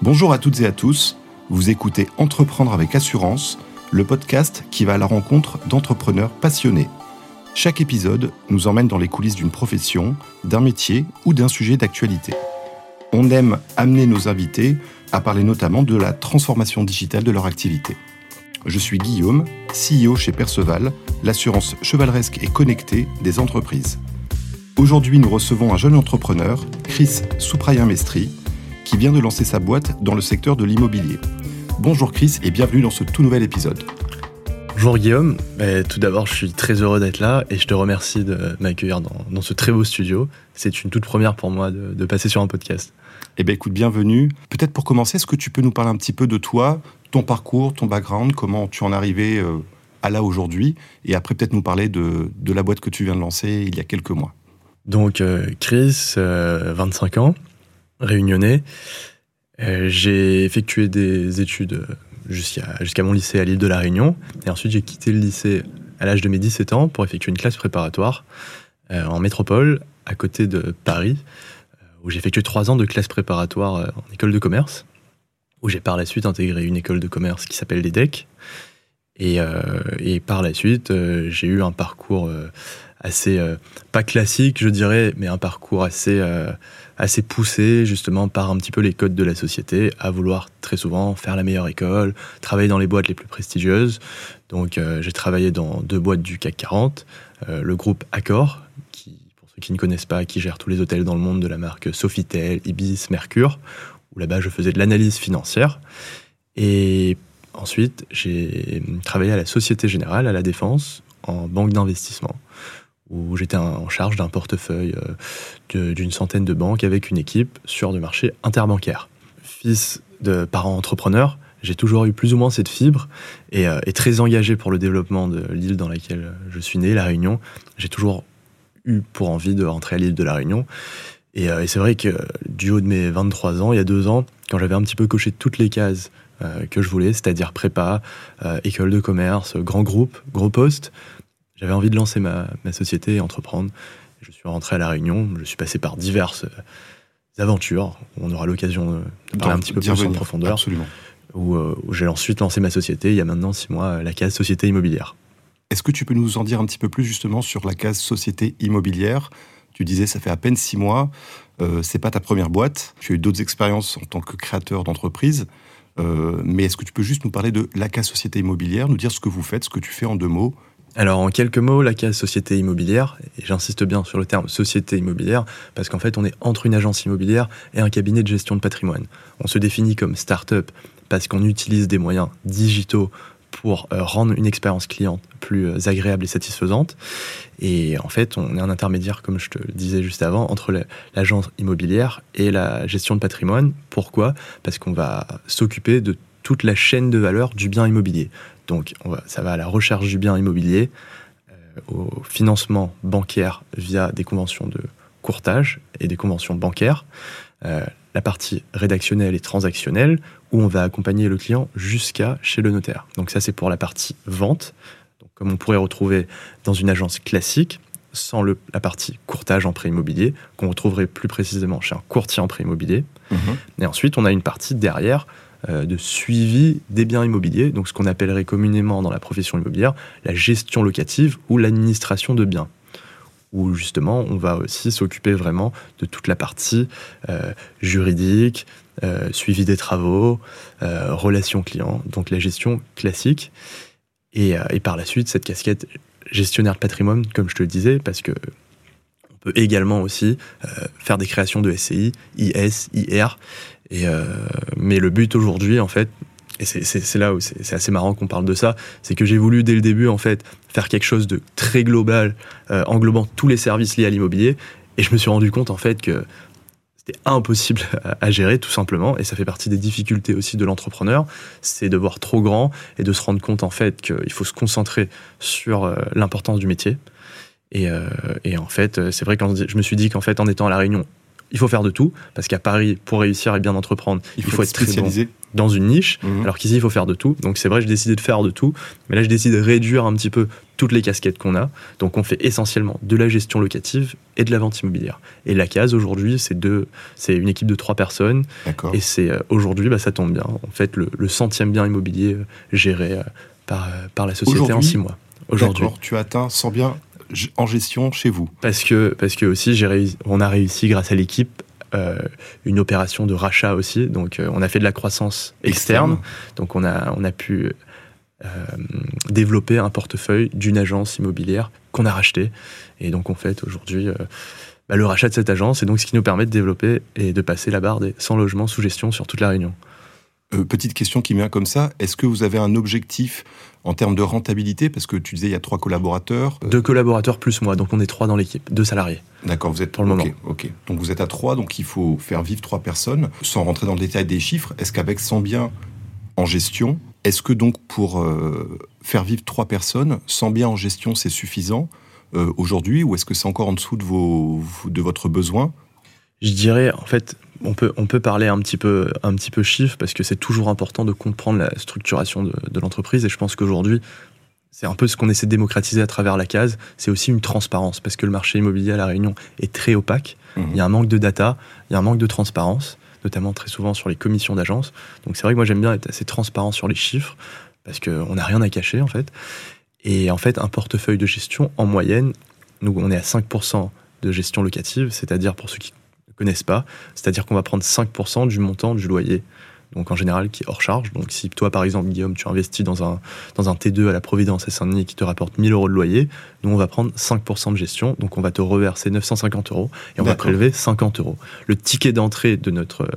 Bonjour à toutes et à tous, vous écoutez Entreprendre avec assurance, le podcast qui va à la rencontre d'entrepreneurs passionnés. Chaque épisode nous emmène dans les coulisses d'une profession, d'un métier ou d'un sujet d'actualité. On aime amener nos invités à parler notamment de la transformation digitale de leur activité. Je suis Guillaume, CEO chez Perceval, l'assurance chevaleresque et connectée des entreprises. Aujourd'hui, nous recevons un jeune entrepreneur, Chris Souprayen-Mestri, qui vient de lancer sa boîte dans le secteur de l'immobilier. Bonjour Chris et bienvenue dans ce tout nouvel épisode. Bonjour Guillaume, tout d'abord je suis très heureux d'être là et je te remercie de m'accueillir dans, ce très beau studio. C'est une toute première pour moi de, passer sur un podcast. Eh bien écoute, bienvenue. Peut-être pour commencer, est-ce que tu peux nous parler un petit peu de toi, ton parcours, ton background, comment tu en es arrivé euh, à là aujourd'hui et après peut-être nous parler de, la boîte que tu viens de lancer il y a quelques mois. Donc euh, Chris, 25 euh, ans, réunionnais. Euh, j'ai effectué des études jusqu'à mon lycée à l'île de la Réunion. Et ensuite, j'ai quitté le lycée à l'âge de mes 17 ans pour effectuer une classe préparatoire euh, en métropole, à côté de Paris, euh, où j'ai effectué trois ans de classe préparatoire en école de commerce, où j'ai par la suite intégré une école de commerce qui s'appelle l'EDEC. Et, et, par la suite, j'ai eu un parcours assez, pas classique, je dirais, mais un parcours assez assez poussé justement par un petit peu les codes de la société, à vouloir très souvent faire la meilleure école, travailler dans les boîtes les plus prestigieuses. Donc euh, j'ai travaillé dans deux boîtes du CAC 40, euh, le groupe Accor, qui, pour ceux qui ne connaissent pas, qui gère tous les hôtels dans le monde de la marque Sofitel, Ibis, Mercure, où là-bas je faisais de l'analyse financière. Et ensuite j'ai travaillé à la Société Générale, à la Défense, en banque d'investissement où j'étais en charge d'un portefeuille euh, d'une centaine de banques avec une équipe sur du marché interbancaire. Fils de parents entrepreneurs, j'ai toujours eu plus ou moins cette fibre et, euh, très engagé pour le développement de l'île dans laquelle je suis né, La Réunion. J'ai toujours eu pour envie de rentrer à l'île de La Réunion. Et, euh, c'est vrai que du haut de mes 23 ans, il y a deux ans, quand j'avais un petit peu coché toutes les cases que je voulais, c'est-à-dire prépa, école de commerce, grand groupe, gros poste, j'avais envie de lancer ma, société et entreprendre. Je suis rentré à La Réunion, je suis passé par diverses euh, aventures. On aura l'occasion de parler un petit peu plus en profondeur. Absolument. Euh, où, j'ai ensuite lancé ma société, il y a maintenant six mois, la case Société Immobilière. Est-ce que tu peux nous en dire un petit peu plus justement sur la case Société Immobilière? Tu disais, ça fait à peine six mois. Euh, c'est pas ta première boîte. Tu as eu d'autres expériences en tant que créateur d'entreprise. Euh, mais est-ce que tu peux juste nous parler de la case Société Immobilière, nous dire ce que vous faites, ce que tu fais en deux mots? Alors en quelques mots, la case société immobilière, et j'insiste bien sur le terme société immobilière, parce qu'en fait on est entre une agence immobilière et un cabinet de gestion de patrimoine. On se définit comme start-up parce qu'on utilise des moyens digitaux pour euh, rendre une expérience client plus euh, agréable et satisfaisante. Et en fait, on est un intermédiaire, comme je te le disais juste avant, entre l'agence immobilière et la gestion de patrimoine. Pourquoi? Parce qu'on va s'occuper de toute la chaîne de valeur du bien immobilier. Donc ça va à la recherche du bien immobilier, euh, au financement bancaire via des conventions de courtage et des conventions bancaires, euh, la partie rédactionnelle et transactionnelle, où on va accompagner le client jusqu'à chez le notaire. Donc ça c'est pour la partie vente, donc, comme on pourrait retrouver dans une agence classique, sans le, la partie courtage en prêt immobilier, qu'on retrouverait plus précisément chez un courtier en prêt immobilier. Mhm. Et ensuite, on a une partie derrière de suivi des biens immobiliers, donc ce qu'on appellerait communément dans la profession immobilière la gestion locative ou l'administration de biens où justement on va aussi s'occuper vraiment de toute la partie euh, juridique, euh, suivi des travaux, relations clients, donc la gestion classique. Et, et, par la suite, cette casquette gestionnaire de patrimoine, comme je te le disais, parce que on peut également aussi faire des créations de SCI, IS, IR, euh, mais le but aujourd'hui, en fait, et c'est là où c'est assez marrant qu'on parle de ça, c'est que j'ai voulu dès le début, en fait, faire quelque chose de très global, euh, englobant tous les services liés à l'immobilier. Et je me suis rendu compte, en fait, que c'était impossible à, gérer, tout simplement. Et ça fait partie des difficultés aussi de l'entrepreneur, c'est de voir trop grand et de se rendre compte, en fait, qu'il faut se concentrer sur euh, l'importance du métier. Et, et, en fait, c'est vrai que je me suis dit qu'en fait, en étant à La Réunion, il faut faire de tout, parce qu'à Paris, pour réussir et bien entreprendre, il faut, être spécialisé dans une niche, mhm. alors qu'ici, il faut faire de tout. Donc c'est vrai, j'ai décidé de faire de tout, mais là, je décide de réduire un petit peu toutes les casquettes qu'on a. Donc on fait essentiellement de la gestion locative et de la vente immobilière. Et la case aujourd'hui, c'est deux, c'est une équipe de trois personnes. Et c'est euh, aujourd'hui, bah, ça tombe bien. En fait, le, centième bien immobilier euh, géré par, par la société en six mois. Aujourd'hui, tu as atteint 100 biens en gestion chez vous. Parce que parce que aussi, j'ai on a réussi grâce à l'équipe euh, une opération de rachat aussi. Donc, euh, on a fait de la croissance externe. Donc, on a, on a pu euh, développer un portefeuille d'une agence immobilière qu'on a racheté. Et donc, en fait, aujourd'hui, bah, le rachat de cette agence, c'est donc ce qui nous permet de développer et de passer la barre des 100 logements sous gestion sur toute la Réunion. Petite question qui me vient comme ça, est-ce que vous avez un objectif en termes de rentabilité? Parce que tu disais, il y a trois collaborateurs. Deux collaborateurs plus moi, donc on est trois dans l'équipe, deux salariés. D'accord, vous êtes pour le moment. Ok, donc vous êtes à trois, donc il faut faire vivre trois personnes. Sans rentrer dans le détail des chiffres, est-ce qu'avec 100 biens en gestion, est-ce que donc pour euh, faire vivre trois personnes, 100 biens en gestion, c'est suffisant euh, aujourd'hui, ou est-ce que c'est encore en dessous de, vos, de votre besoin? Je dirais, en fait, on peut, on peut parler un petit peu, un petit peu chiffre parce que c'est toujours important de comprendre la structuration de, de l'entreprise et je pense qu'aujourd'hui, c'est un peu ce qu'on essaie de démocratiser à travers la case. C'est aussi une transparence parce que le marché immobilier à La Réunion est très opaque. Mhm. Il y a un manque de data, il y a un manque de transparence, notamment très souvent sur les commissions d'agence. Donc c'est vrai que moi j'aime bien être assez transparent sur les chiffres parce qu'on n'a rien à cacher en fait. Et en fait, un portefeuille de gestion, en moyenne, nous on est à 5% de gestion locative, c'est-à-dire pour ceux qui connaissent pas. C'est-à-dire qu'on va prendre 5% du montant du loyer, donc en général qui est hors charge. Donc si toi, par exemple, Guillaume, tu investis dans un, dans un T2 à la Providence à Saint-Denis qui te rapporte 1000 euros de loyer, nous, on va prendre 5% de gestion, donc on va te reverser 950 euros et on va prélever 50 euros. Le ticket d'entrée de notre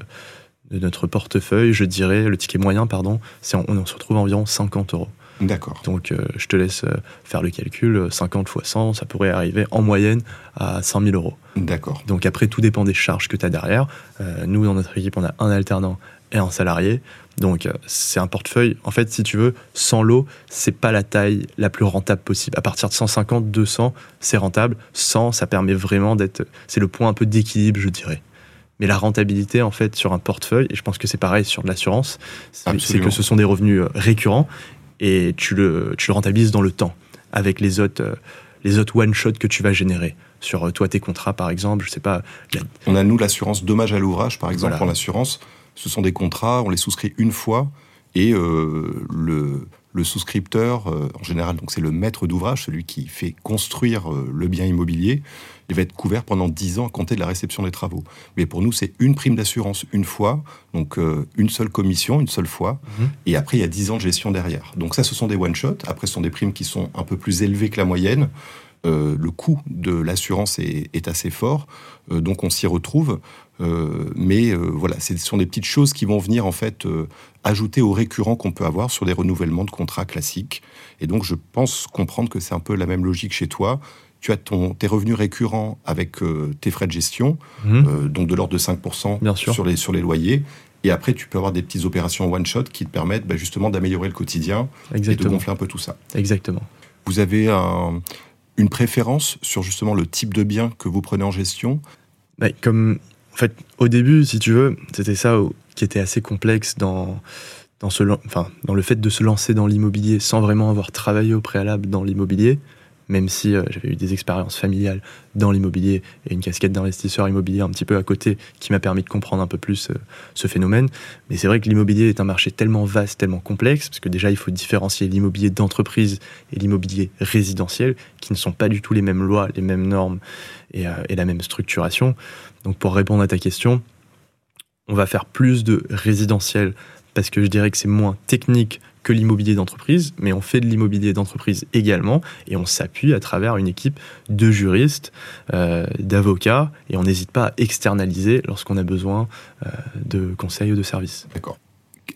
de notre portefeuille, je dirais, le ticket moyen, pardon, c'est on, on se retrouve à environ 50 euros. D'accord. Donc, euh, je te laisse euh, faire le calcul. 50 fois 100, ça pourrait arriver en moyenne à 100 000 euros. D'accord. Donc, après, tout dépend des charges que tu as derrière. Euh, nous, dans notre équipe, on a un alternant et un salarié. Donc, c'est un portefeuille. En fait, si tu veux, sans l'eau, c'est pas la taille la plus rentable possible. À partir de 150, 200, c'est rentable. 100, ça permet vraiment d'être. C'est le point un peu d'équilibre, je dirais. Mais la rentabilité, en fait, sur un portefeuille, et je pense que c'est pareil sur de l'assurance, c'est que ce sont des revenus récurrents et tu le, tu le rentabilises dans le temps avec les autres, euh, les autres one-shot que tu vas générer. Sur euh, toi, tes contrats, par exemple, je sais pas. On a, nous, l'assurance dommage à l'ouvrage, par exemple, pour l'assurance. Ce sont des contrats, on les souscrit une fois et euh, le, le souscripteur, en général, donc c'est le maître d'ouvrage, celui qui fait construire le bien immobilier, il va être couvert pendant 10 ans à compter de la réception des travaux. Mais pour nous, c'est une prime d'assurance une fois, donc euh, une seule commission, une seule fois, mhm. et après, il y a 10 ans de gestion derrière. Donc ça, ce sont des one-shots. Après, ce sont des primes qui sont un peu plus élevées que la moyenne. Euh, le coût de l'assurance est, assez fort, euh, donc on s'y retrouve. mais voilà, ce sont des petites choses qui vont venir en fait ajouter au récurrent qu'on peut avoir sur des renouvellements de contrats classiques. Et donc je pense comprendre que c'est un peu la même logique chez toi tu as ton, tes revenus récurrents avec euh, tes frais de gestion, mhm. euh, donc de l'ordre de 5% sur les, sur les loyers. Et après, tu peux avoir des petites opérations one-shot qui te permettent bah, justement d'améliorer le quotidien et de gonfler un peu tout ça. Exactement. Vous avez une préférence sur justement le type de bien que vous prenez en gestion? Bah, Comme, en fait, au début, si tu veux, c'était ça qui était assez complexe dans, dans, ce, enfin, dans le fait de se lancer dans l'immobilier sans vraiment avoir travaillé au préalable dans l'immobilier même si euh, j'avais eu des expériences familiales dans l'immobilier et une casquette d'investisseur immobilier un petit peu à côté qui m'a permis de comprendre un peu plus euh, ce phénomène. Mais c'est vrai que l'immobilier est un marché tellement vaste, tellement complexe, parce que déjà il faut différencier l'immobilier d'entreprise et l'immobilier résidentiel, qui ne sont pas du tout les mêmes lois, les mêmes normes et, euh, et la même structuration. Donc pour répondre à ta question, on va faire plus de résidentiel parce que je dirais que c'est moins technique que l'immobilier d'entreprise, mais on fait de l'immobilier d'entreprise également et on s'appuie à travers une équipe de juristes, euh, d'avocats et on n'hésite pas à externaliser lorsqu'on a besoin euh, de conseils ou de services. D'accord.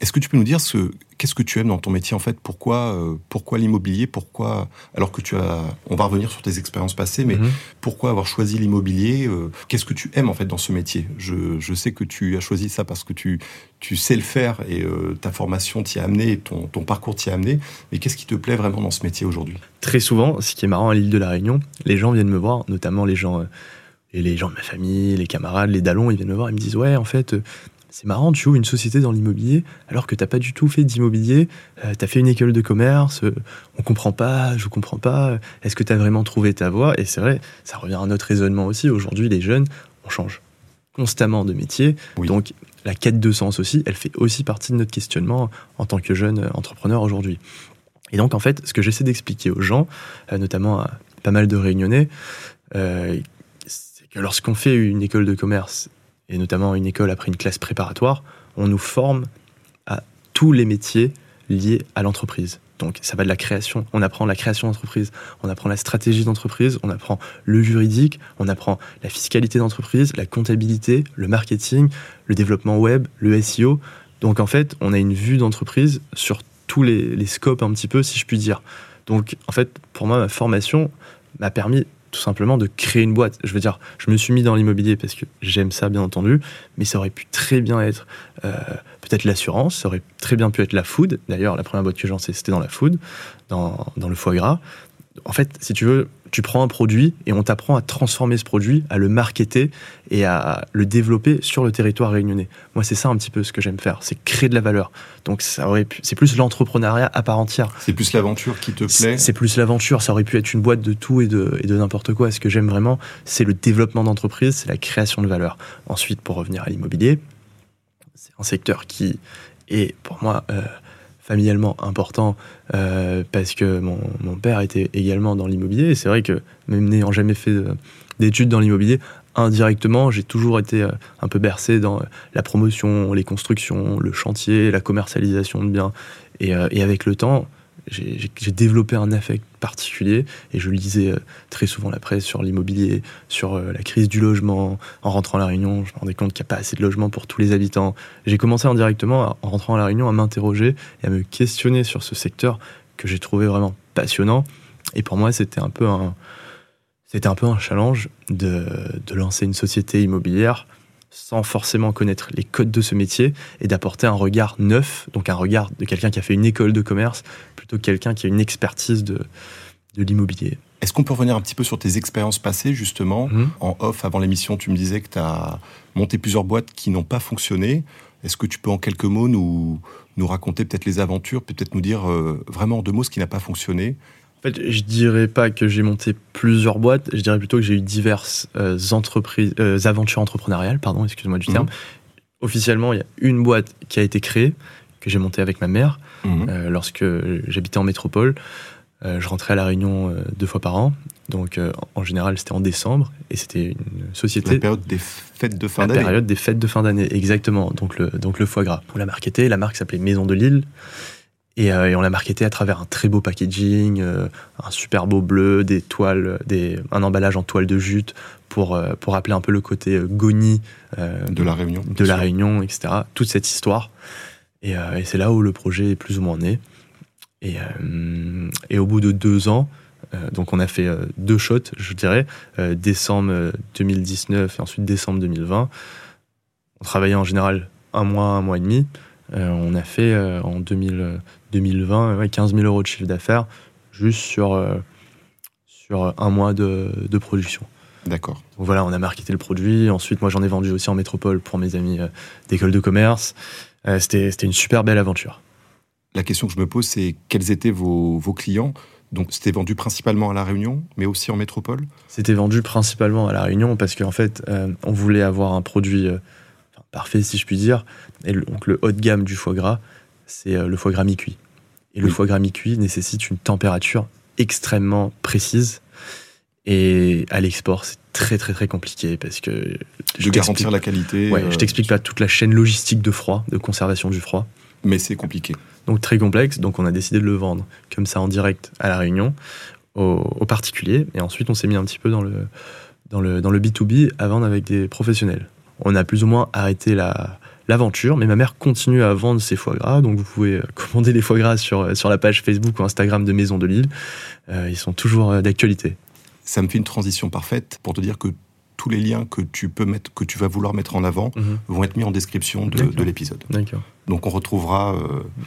Est-ce que tu peux nous dire ce, qu'est-ce que tu aimes dans ton métier en fait? Pourquoi, euh, pourquoi l'immobilier? Pourquoi, alors que tu as, on va revenir sur tes expériences passées, mais mhm. pourquoi avoir choisi l'immobilier euh, Qu'est-ce que tu aimes en fait dans ce métier? Je, je, sais que tu as choisi ça parce que tu, tu sais le faire et euh, ta formation t'y a amené, ton, ton parcours t'y a amené. Mais qu'est-ce qui te plaît vraiment dans ce métier aujourd'hui? Très souvent, ce qui est marrant à l'île de la Réunion, les gens viennent me voir, notamment les gens et les gens de ma famille, les camarades, les dallons, ils viennent me voir, ils me disent ouais en fait c'est marrant, tu ouvres une société dans l'immobilier alors que tu n'as pas du tout fait d'immobilier, euh, tu as fait une école de commerce, on on comprend pas, je comprends pas, est-ce que tu as vraiment trouvé ta voie? Et c'est vrai, ça revient à notre raisonnement aussi. Aujourd'hui, les jeunes, on change constamment de métier, donc la quête de sens aussi, elle fait aussi partie de notre questionnement en tant que jeune entrepreneur aujourd'hui. Et donc, en fait, ce que j'essaie d'expliquer aux gens, notamment à pas mal de réunionnais, c'est que lorsqu'on fait une école de commerce et notamment une école après une classe préparatoire, on nous forme à tous les métiers liés à l'entreprise. Donc ça va de la création, on apprend la création d'entreprise, on apprend la stratégie d'entreprise, on apprend le juridique, on apprend la fiscalité d'entreprise, la comptabilité, le marketing, le développement web, le SEO. Donc en fait, on a une vue d'entreprise sur tous les, les scopes un petit peu, si je puis dire. Donc en fait, pour moi, ma formation m'a permis tout simplement de créer une boîte. Je veux dire, je me suis mis dans l'immobilier parce que j'aime ça, bien entendu, mais ça aurait pu très bien être euh, peut-être l'assurance, ça aurait très bien pu être la food. D'ailleurs, la première boîte que j'ai lancée, c'était dans la food, dans, dans le foie gras en fait, si tu veux, tu prends un produit et on t'apprend à transformer ce produit, à le marketer et à le développer sur le territoire réunionnais. Moi, c'est ça un petit peu ce que j'aime faire, c'est créer de la valeur. Donc, ça aurait c'est plus l'entrepreneuriat à part entière. C'est plus l'aventure qui te plaît. C'est plus l'aventure. Ça aurait pu être une boîte de tout et de, et de n'importe quoi. Ce que j'aime vraiment, c'est le développement d'entreprise, c'est la création de valeur. Ensuite, pour revenir à l'immobilier, c'est un secteur qui est pour moi euh, familialement important euh, parce que mon, père était également dans l'immobilier. C'est vrai que même n'ayant jamais fait d'études dans l'immobilier, indirectement, j'ai toujours été euh, un peu bercé dans la promotion, les constructions, le chantier, la commercialisation de biens. Et, euh, et avec le temps, j'ai développé un affect particulier et je lisais euh, très souvent la presse sur l'immobilier, sur euh, la crise du logement. En rentrant à La Réunion, je me rendais compte qu'il n'y a pas assez de logements pour tous les habitants. J'ai commencé indirectement, en rentrant à La Réunion, à m'interroger et à me questionner sur ce secteur que j'ai trouvé vraiment passionnant. Et pour moi, c'était un peu un, un peu un challenge de, de lancer une société immobilière sans forcément connaître les codes de ce métier et d'apporter un regard neuf, donc un regard de quelqu'un qui a fait une école de commerce plutôt que quelqu'un qui a une expertise de, de l'immobilier. Est-ce qu'on peut revenir un petit peu sur tes expériences passées, justement mmh. En off, avant l'émission, tu me disais que tu as monté plusieurs boîtes qui n'ont pas fonctionné. Est-ce que tu peux en quelques mots nous, nous raconter peut-être les aventures, peut-être nous dire euh, vraiment en deux mots ce qui n'a pas fonctionné? En fait, je dirais pas que j'ai monté plusieurs boîtes, je dirais plutôt que j'ai eu diverses euh, entreprises, euh, aventures entrepreneuriales, pardon, excuse-moi du terme. Mhm. Officiellement, il y a une boîte qui a été créée, que j'ai montée avec ma mère, mhm. euh, lorsque j'habitais en métropole. je rentrais à La Réunion deux fois par an, donc en général c'était en décembre, et c'était une société... La période des fêtes de fin d'année. La période des fêtes de fin d'année, exactement, donc le, donc le foie gras. On l'a marketé, la marque s'appelait Maison de Lille, euh, et, on l'a marketé à travers un très beau packaging, euh, un super beau bleu, des toiles, des, un emballage en toile de jute pour, euh, pour rappeler un peu le côté goni de la Réunion, de la Réunion, etc. Toute cette histoire. Et, et c'est là où le projet est plus ou moins né. Et, et au bout de deux ans, donc on a fait deux shots, je dirais, décembre 2019 et ensuite décembre 2020. On travaillait en général un mois, un mois et demi. on a fait en 2000, 2020, 15 000 euros de chiffre d'affaires juste sur, euh, sur un mois de, de production. D'accord. Donc voilà, on a marketé le produit. Ensuite, moi, j'en ai vendu aussi en métropole pour mes amis euh, d'école de commerce. Euh, c'était une super belle aventure. La question que je me pose, c'est quels étaient vos, vos clients? Donc c'était vendu principalement à La Réunion, mais aussi en métropole? C'était vendu principalement à La Réunion parce qu'en fait, on voulait avoir un produit parfait, si je puis dire. Et donc le haut de gamme du foie gras, c'est le foie gras mi-cuit. Et le foie gras mi-cuit nécessite une température extrêmement précise. Et à l'export, c'est très très très compliqué parce que de garantir la qualité. Ouais, je t'explique pas toute la chaîne logistique de froid, de conservation du froid. Mais c'est compliqué. Donc très complexe. Donc on a décidé de le vendre comme ça en direct à la Réunion aux, particuliers. Et ensuite on s'est mis un petit peu dans le dans le dans le B2B à vendre avec des professionnels. On a plus ou moins arrêté la l'aventure, mais ma mère continue à vendre ses foie gras, donc vous pouvez euh, commander les foie gras sur, euh, sur la page Facebook ou Instagram de Maison de Lille. Euh, ils sont toujours d'actualité. Ça me fait une transition parfaite pour te dire que tous les liens que tu peux mettre, que tu vas vouloir mettre en avant, mhm. vont être mis en description de, l'épisode. D'accord. Donc on retrouvera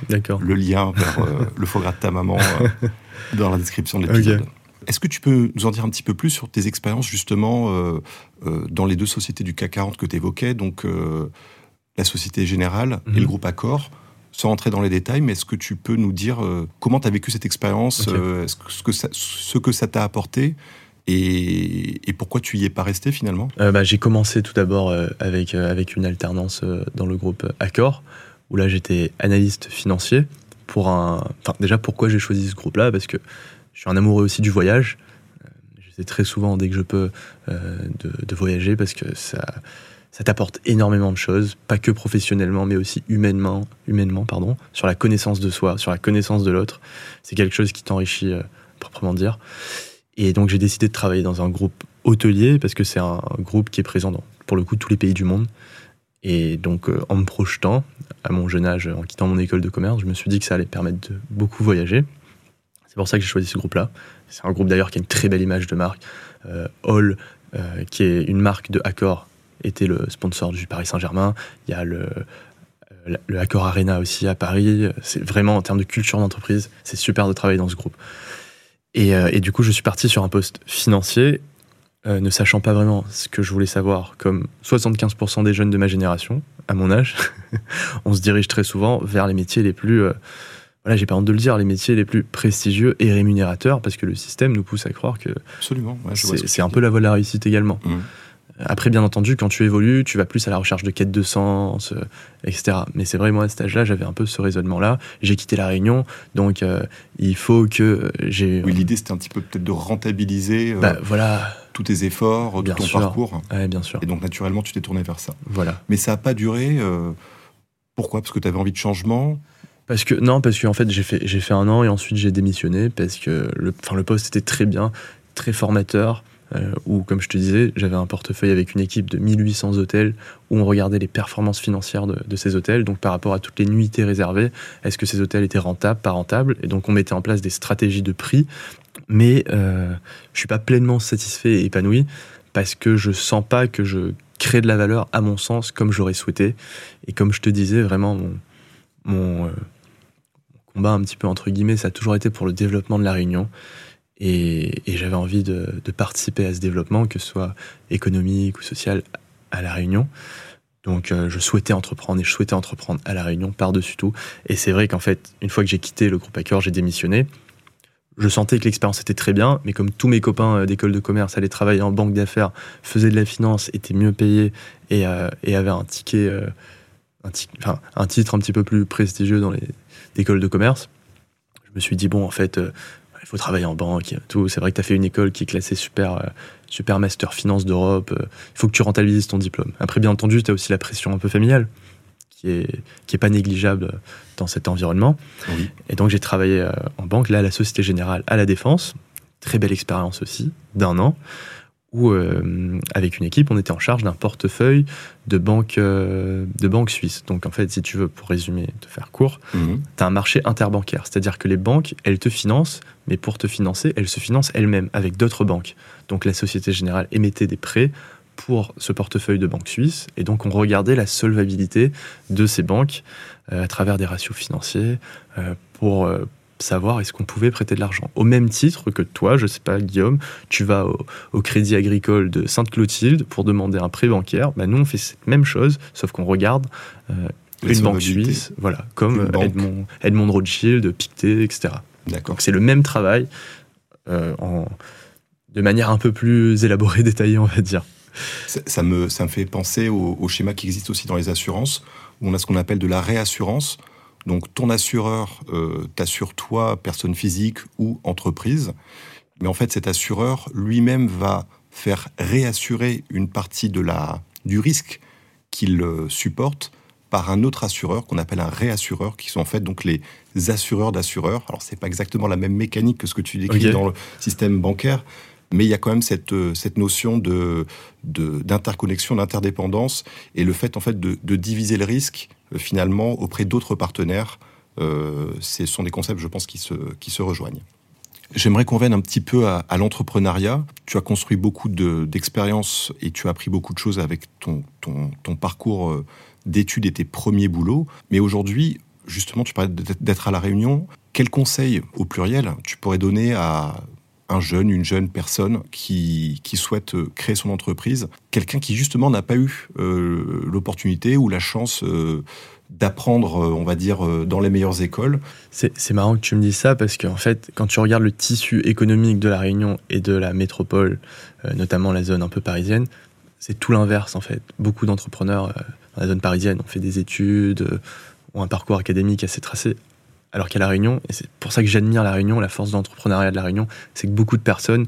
le lien vers le foie gras de ta maman dans la description de l'épisode. Est-ce que tu peux nous en dire un petit peu plus sur tes expériences justement dans les deux sociétés du CAC 40 que tu évoquais, donc la Société Générale et Mhm. le groupe Accor. Sans entrer dans les détails, mais est-ce que tu peux nous dire euh, comment tu as vécu cette expérience, euh, ce que ça, ce que ça t'a apporté et, pourquoi tu y es pas resté finalement? Euh, bah, J'ai commencé tout d'abord euh, avec, euh, avec une alternance dans le groupe Accor, où là j'étais analyste financier. Pour un... enfin, déjà, pourquoi j'ai choisi ce groupe-là? Parce que je suis un amoureux aussi du voyage. Euh, J'essaie très souvent, dès que je peux, de, de voyager parce que ça, ça t'apporte énormément de choses, pas que professionnellement, mais aussi humainement, humainement pardon, sur la connaissance de soi, sur la connaissance de l'autre. C'est quelque chose qui t'enrichit, euh, proprement dire. Et donc j'ai décidé de travailler dans un groupe hôtelier parce que c'est un groupe qui est présent dans, pour le coup, tous les pays du monde. Et donc, euh, en me projetant, à mon jeune âge, en quittant mon école de commerce, je me suis dit que ça allait permettre de beaucoup voyager. C'est pour ça que j'ai choisi ce groupe-là. C'est un groupe d'ailleurs qui a une très belle image de marque. Euh, Hall, euh, qui est une marque de Accor, était le sponsor du Paris Saint-Germain. Il y a le, euh, le Accor Arena aussi à Paris. C'est vraiment, en termes de culture d'entreprise, c'est super de travailler dans ce groupe. Et, euh, et du coup, je suis parti sur un poste financier, euh, ne sachant pas vraiment ce que je voulais savoir, comme 75% des jeunes de ma génération, à mon âge, on se dirige très souvent vers les métiers les plus, euh, voilà, j'ai pas honte de le dire, les métiers les plus prestigieux et rémunérateurs, parce que le système nous pousse à croire que Absolument. ouais, ce c'est un peu la voie de la réussite également. Mhm. Après, bien entendu, quand tu évolues, tu vas plus à la recherche de quête de sens, euh, etc. Mais c'est vrai, moi, à cet âge-là, j'avais un peu ce raisonnement-là. J'ai quitté la Réunion, donc euh, il faut que euh, j'ai... Oui, l'idée c'était un petit peu peut-être de rentabiliser bah, voilà, tous tes efforts, tout Bien ton sûr. parcours. ouais, bien sûr. Et donc naturellement, tu t'es tourné vers ça. Voilà. Mais ça n'a pas duré. pourquoi? Parce que tu avais envie de changement? Parce que non, parce qu'en fait j'ai fait j'ai fait un an et ensuite j'ai démissionné parce que le enfin le poste était très bien, très formateur. Euh, où, comme je te disais, j'avais un portefeuille avec une équipe de 1800 hôtels où on regardait les performances financières de, ces hôtels, donc par rapport à toutes les nuitées réservées, est-ce que ces hôtels étaient rentables, pas rentables, et donc on mettait en place des stratégies de prix, mais euh, je suis pas pleinement satisfait et épanoui parce que je sens pas que je crée de la valeur à mon sens comme j'aurais souhaité, et comme je te disais, vraiment mon, euh, combat un petit peu entre guillemets, ça a toujours été pour le développement de la Réunion. Et, j'avais envie de, participer à ce développement, que ce soit économique ou social, à la Réunion. Donc euh, je souhaitais entreprendre et je souhaitais entreprendre à la Réunion par-dessus tout. Et c'est vrai qu'en fait, une fois que j'ai quitté le groupe Accor, j'ai démissionné. Je sentais que l'expérience était très bien, mais comme tous mes copains euh, d'école de commerce allaient travailler en banque d'affaires, faisaient de la finance, étaient mieux payés et, euh, avaient un ticket, un, un titre un petit peu plus prestigieux dans les écoles de commerce, je me suis dit bon en fait faut travailler en banque tout. C'est vrai que tu as fait une école qui est classée super, euh, super master finance d'Europe. euh, Il faut que tu rentabilises ton diplôme. Après, bien entendu, tu as aussi la pression un peu familiale qui est, qui est pas négligeable dans cet environnement. Oui. Et donc, j'ai travaillé euh, en banque, là, à la Société Générale, à la Défense. Très belle expérience aussi, d'un an, où, euh, avec une équipe, on était en charge d'un portefeuille de banques euh, de banques suisses. Donc, en fait, si tu veux, pour résumer, te faire court, Mhm. tu as un marché interbancaire. C'est-à-dire que les banques, elles te financent, mais pour te financer, elles se financent elles-mêmes avec d'autres banques. Donc la Société Générale émettait des prêts pour ce portefeuille de banques suisses. Et donc on regardait la solvabilité de ces banques euh, à travers des ratios financiers pour savoir est-ce qu'on pouvait prêter de l'argent. Au même titre que toi, je sais pas, Guillaume, tu vas au, au Crédit Agricole de Sainte-Clotilde pour demander un prêt bancaire. Bah, nous, on fait cette même chose, sauf qu'on regarde euh, une banque suisse, voilà, comme. Edmond, Edmond Rothschild, Pictet, etc. D'accord. Donc c'est le même travail euh, en, de manière un peu plus élaborée, détaillée, on va dire. Ça, ça me, ça me fait penser au, au schéma qui existe aussi dans les assurances, où on a ce qu'on appelle de la réassurance. Donc ton assureur euh, t'assure toi, personne physique ou entreprise, mais en fait cet assureur lui-même va faire réassurer une partie de la, du risque qu'il euh, supporte par un autre assureur qu'on appelle un réassureur, qui sont en fait donc les assureurs d'assureurs. Alors c'est pas exactement la même mécanique que ce que tu décris dans le système bancaire, mais il y a quand même cette, euh, cette notion de, de- d'interconnexion, d'interdépendance, et le fait en fait de, de diviser le risque finalement auprès d'autres partenaires. Euh, ce sont des concepts, je pense, qui se, qui se rejoignent. J'aimerais qu'on vienne un petit peu à, l'entrepreneuriat. Tu as construit beaucoup de- d'expériences et tu as appris beaucoup de choses avec ton, ton, ton parcours euh, d'études et tes premiers boulots. Mais aujourd'hui, justement, tu parlais d'être à La Réunion. Quels conseils, au pluriel, tu pourrais donner à un jeune, une jeune personne qui, qui souhaite euh, créer son entreprise, quelqu'un qui justement n'a pas eu euh, l'opportunité ou la chance euh, d'apprendre, on va dire, dans les meilleures écoles. C'est marrant que tu me dises ça parce qu'en fait, quand tu regardes le tissu économique de la Réunion et de la métropole, notamment la zone un peu parisienne, c'est tout l'inverse en fait. Beaucoup d'entrepreneurs dans la zone parisienne ont fait des études, ont un parcours académique assez tracé, alors qu'à La Réunion, et c'est pour ça que j'admire La Réunion, la force d'entrepreneuriat de La Réunion, c'est que beaucoup de personnes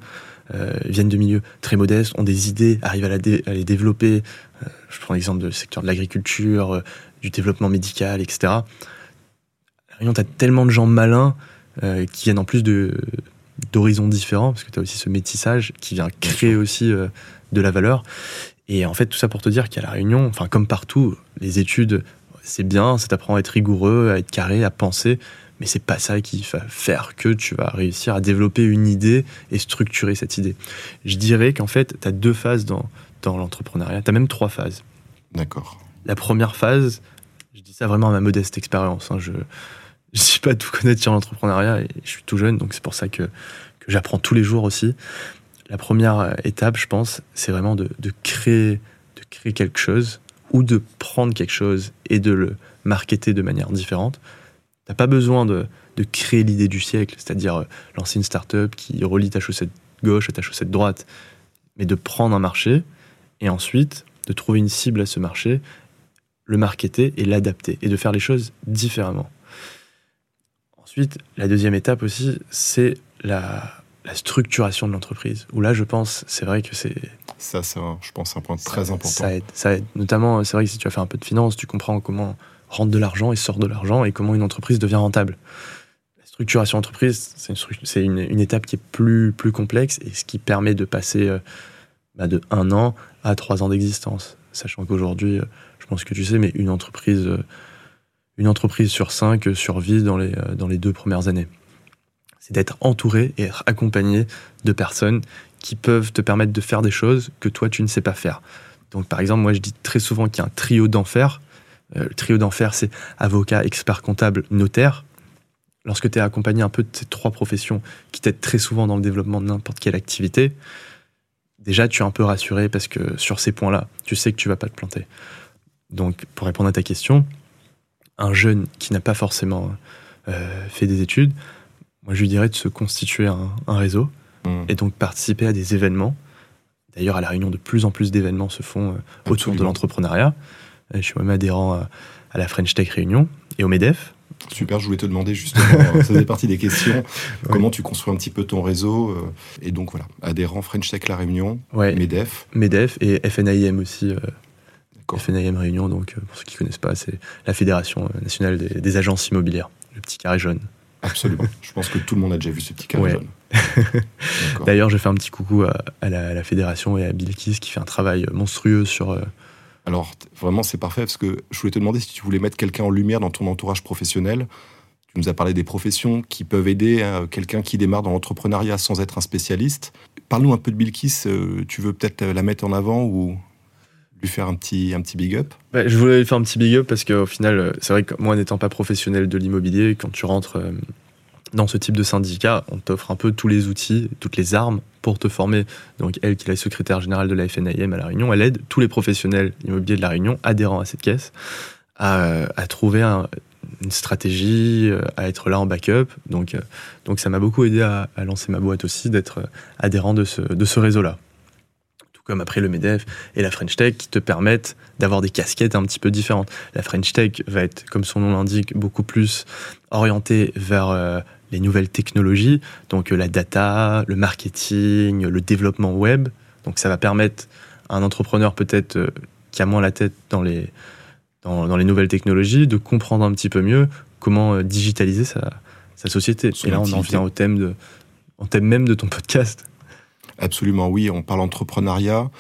euh, viennent de milieux très modestes, ont des idées, arrivent à, les développer. Euh, je prends l'exemple du secteur de l'agriculture, euh, du développement médical, etc. La Réunion, tu as tellement de gens malins qui viennent en plus d'horizons différents, parce que tu as aussi ce métissage qui vient créer aussi de la valeur. Et en fait, tout ça pour te dire qu'à La Réunion, enfin comme partout, les études c'est bien, ça t'apprend à être rigoureux, à être carré, à penser, mais c'est pas ça qui va faire que tu vas réussir à développer une idée et structurer cette idée. Je dirais qu'en fait, tu as deux phases dans, dans l'entrepreneuriat, tu as même trois phases. D'accord. La première phase, je dis ça vraiment à ma modeste expérience, hein, je ne suis pas tout connaître sur l'entrepreneuriat et je suis tout jeune, donc c'est pour ça que, que j'apprends tous les jours aussi. La première étape, je pense, c'est vraiment de, de, créer, de créer quelque chose ou de prendre quelque chose et de le marketer de manière différente. T'as pas besoin de, créer l'idée du siècle, c'est-à-dire euh, lancer une start-up qui relie ta chaussette gauche à ta chaussette droite, mais de prendre un marché et ensuite de trouver une cible à ce marché, le marketer et l'adapter et de faire les choses différemment. Ensuite, la deuxième étape aussi, c'est la, la structuration de l'entreprise. Où là, je pense, c'est vrai que c'est. Ça, c'est, je pense, un point très important. Ça aide, ça aide. Notamment, c'est vrai que si tu as fait un peu de finance, tu comprends comment rentre de l'argent et sort de l'argent et comment une entreprise devient rentable. La structuration d'entreprise, c'est, une, une, étape qui est plus, plus complexe et ce qui permet de passer euh, bah, de un an à trois ans d'existence. Sachant qu'aujourd'hui, euh, je pense que tu sais, mais une entreprise, euh, une entreprise sur cinq survit dans les, dans les deux premières années c'est d'être entouré et être accompagné de personnes qui peuvent te permettre de faire des choses que toi tu ne sais pas faire. Donc par exemple, moi je dis très souvent qu'il y a un trio d'enfer. Euh, le trio d'enfer, c'est avocat, expert comptable, notaire. Lorsque tu es accompagné un peu de ces trois professions qui t'aident très souvent dans le développement de n'importe quelle activité, déjà tu es un peu rassuré parce que sur ces points-là, tu sais que tu vas pas te planter. Donc pour répondre à ta question, un jeune qui n'a pas forcément euh, fait des études, moi, je lui dirais de se constituer un, réseau mmh. et donc participer à des événements. D'ailleurs, à La Réunion, de plus en plus d'événements se font euh, autour de l'entrepreneuriat. Je suis même adhérent à, la French Tech Réunion et au MEDEF. Super, je voulais te demander justement, ça faisait partie des questions, comment tu construis un petit peu ton réseau. Euh, et donc voilà, adhérent French Tech La Réunion, MEDEF. MEDEF et FNIM aussi. Euh, FNIM Réunion, donc pour ceux qui ne connaissent pas, c'est la Fédération nationale des agences immobilières, le petit carré jaune. Absolument. je pense que tout le monde a déjà vu ce petit carré jaune. D'ailleurs, je fais un petit coucou à, la, fédération et à Bill Kiss qui fait un travail monstrueux sur. Euh, Alors, vraiment, c'est parfait parce que je voulais te demander si tu voulais mettre quelqu'un en lumière dans ton entourage professionnel. Tu nous as parlé des professions qui peuvent aider hein, quelqu'un qui démarre dans l'entrepreneuriat sans être un spécialiste. Parle-nous un peu de Bill Kiss. Euh, tu veux peut-être la mettre en avant ou lui faire un petit, un petit big up Je voulais lui faire un petit big up parce qu'au final, euh, c'est vrai que moi, n'étant pas professionnel de l'immobilier, quand tu rentres euh, dans ce type de syndicat, on t'offre un peu tous les outils, toutes les armes pour te former. Donc, elle, qui est la secrétaire générale de la FNIM à La Réunion, elle aide tous les professionnels immobiliers de La Réunion adhérents à cette caisse à, trouver une stratégie, euh, à être là en backup. Donc, donc ça m'a beaucoup aidé à, à, lancer ma boîte aussi, d'être adhérent de ce, de ce réseau-là comme après le MEDEF et la French Tech, qui te permettent d'avoir des casquettes un petit peu différentes. La French Tech va être, comme son nom l'indique, beaucoup plus orientée vers euh, les nouvelles technologies, donc euh, la data, le marketing, le développement web. Donc ça va permettre à un entrepreneur peut-être euh, qui a moins la tête dans les, dans, les nouvelles technologies de comprendre un petit peu mieux comment digitaliser sa, sa société. et là, on en vient au thème, de, au thème même de ton podcast. Absolument, oui. On parle entrepreneuriat.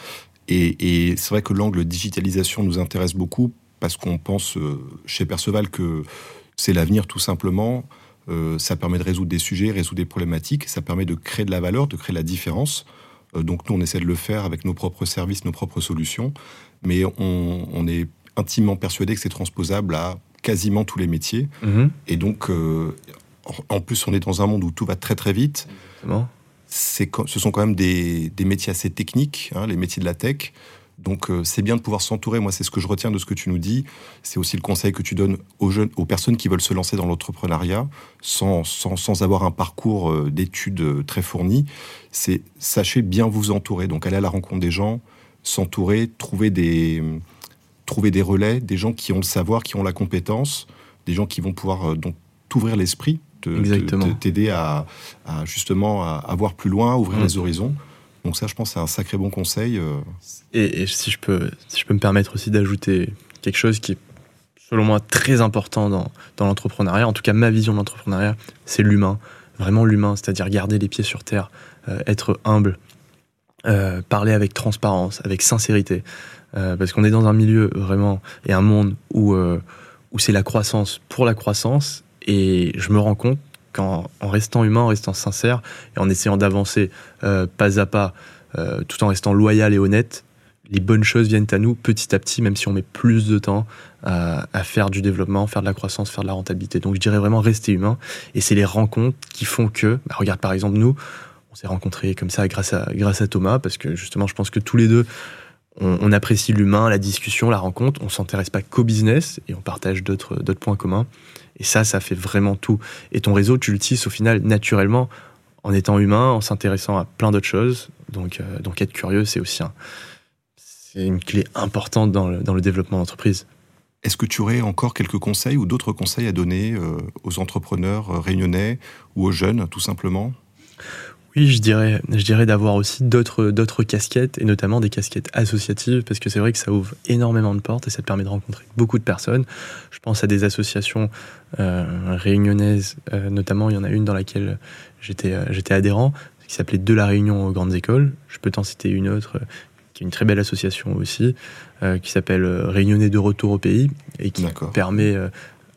Et, c'est vrai que l'angle digitalisation nous intéresse beaucoup parce qu'on pense euh, chez Perceval que c'est l'avenir tout simplement. Euh, ça permet de résoudre des sujets, résoudre des problématiques. Ça permet de créer de la valeur, de créer la différence. Euh, donc nous, on essaie de le faire avec nos propres services, nos propres solutions. Mais on, est intimement persuadé que c'est transposable à quasiment tous les métiers. Mm-hmm. Et donc, en plus, on est dans un monde où tout va très très vite ce sont quand même des, métiers assez techniques, hein, les métiers de la tech. Donc euh, c'est bien de pouvoir s'entourer. Moi, c'est ce que je retiens de ce que tu nous dis. C'est aussi le conseil que tu donnes aux jeunes, aux personnes qui veulent se lancer dans l'entrepreneuriat sans, sans, avoir un parcours euh, d'études euh, très fourni. C'est sachez bien vous entourer. Donc aller à la rencontre des gens, s'entourer, trouver des, trouver des relais, des gens qui ont le savoir, qui ont la compétence, des gens qui vont pouvoir donc t'ouvrir l'esprit, t'aider à, justement à, à, voir plus loin, ouvrir mmh. les horizons. Donc ça, je pense, c'est un sacré bon conseil. Euh. Et, si, je peux, si je peux me permettre aussi d'ajouter quelque chose qui est, selon moi, très important dans, dans l'entrepreneuriat, en tout cas ma vision de l'entrepreneuriat, c'est l'humain. Vraiment l'humain, c'est-à-dire garder les pieds sur terre, euh, être humble, euh, parler avec transparence, avec sincérité. parce qu'on est dans un milieu vraiment et un monde où, où c'est la croissance pour la croissance. Et je me rends compte qu'en en restant humain, en restant sincère et en essayant d'avancer euh, pas à pas, euh, tout en restant loyal et honnête, les bonnes choses viennent à nous petit à petit, même si on met plus de temps à, faire du développement, faire de la croissance, faire de la rentabilité. Donc je dirais vraiment rester humain. Et c'est les rencontres qui font que, bah, regarde par exemple nous, on s'est rencontrés comme ça grâce à, grâce à Thomas, parce que justement je pense que tous les deux, on, on apprécie l'humain, la discussion, la rencontre, on s'intéresse pas qu'au business et on partage d'autres points communs. Et ça, ça fait vraiment tout. Et ton réseau, tu l'utilises au final naturellement en étant humain, en s'intéressant à plein d'autres choses. Donc, euh, donc être curieux, c'est aussi c'est une clé importante dans le, dans le développement d'entreprise. Est-ce que tu aurais encore quelques conseils ou d'autres conseils à donner euh, aux entrepreneurs euh, réunionnais ou aux jeunes, tout simplement? Oui, je dirais, je dirais d'avoir aussi d'autres, d'autres casquettes, et notamment des casquettes associatives, parce que c'est vrai que ça ouvre énormément de portes et ça te permet de rencontrer beaucoup de personnes. Je pense à des associations euh, réunionnaises, euh, notamment il y en a une dans laquelle j'étais, euh, j'étais adhérent, qui s'appelait De la Réunion aux grandes écoles. Je peux t'en citer une autre, qui est une très belle association aussi, qui s'appelle Réunionnais de retour au pays, et qui permet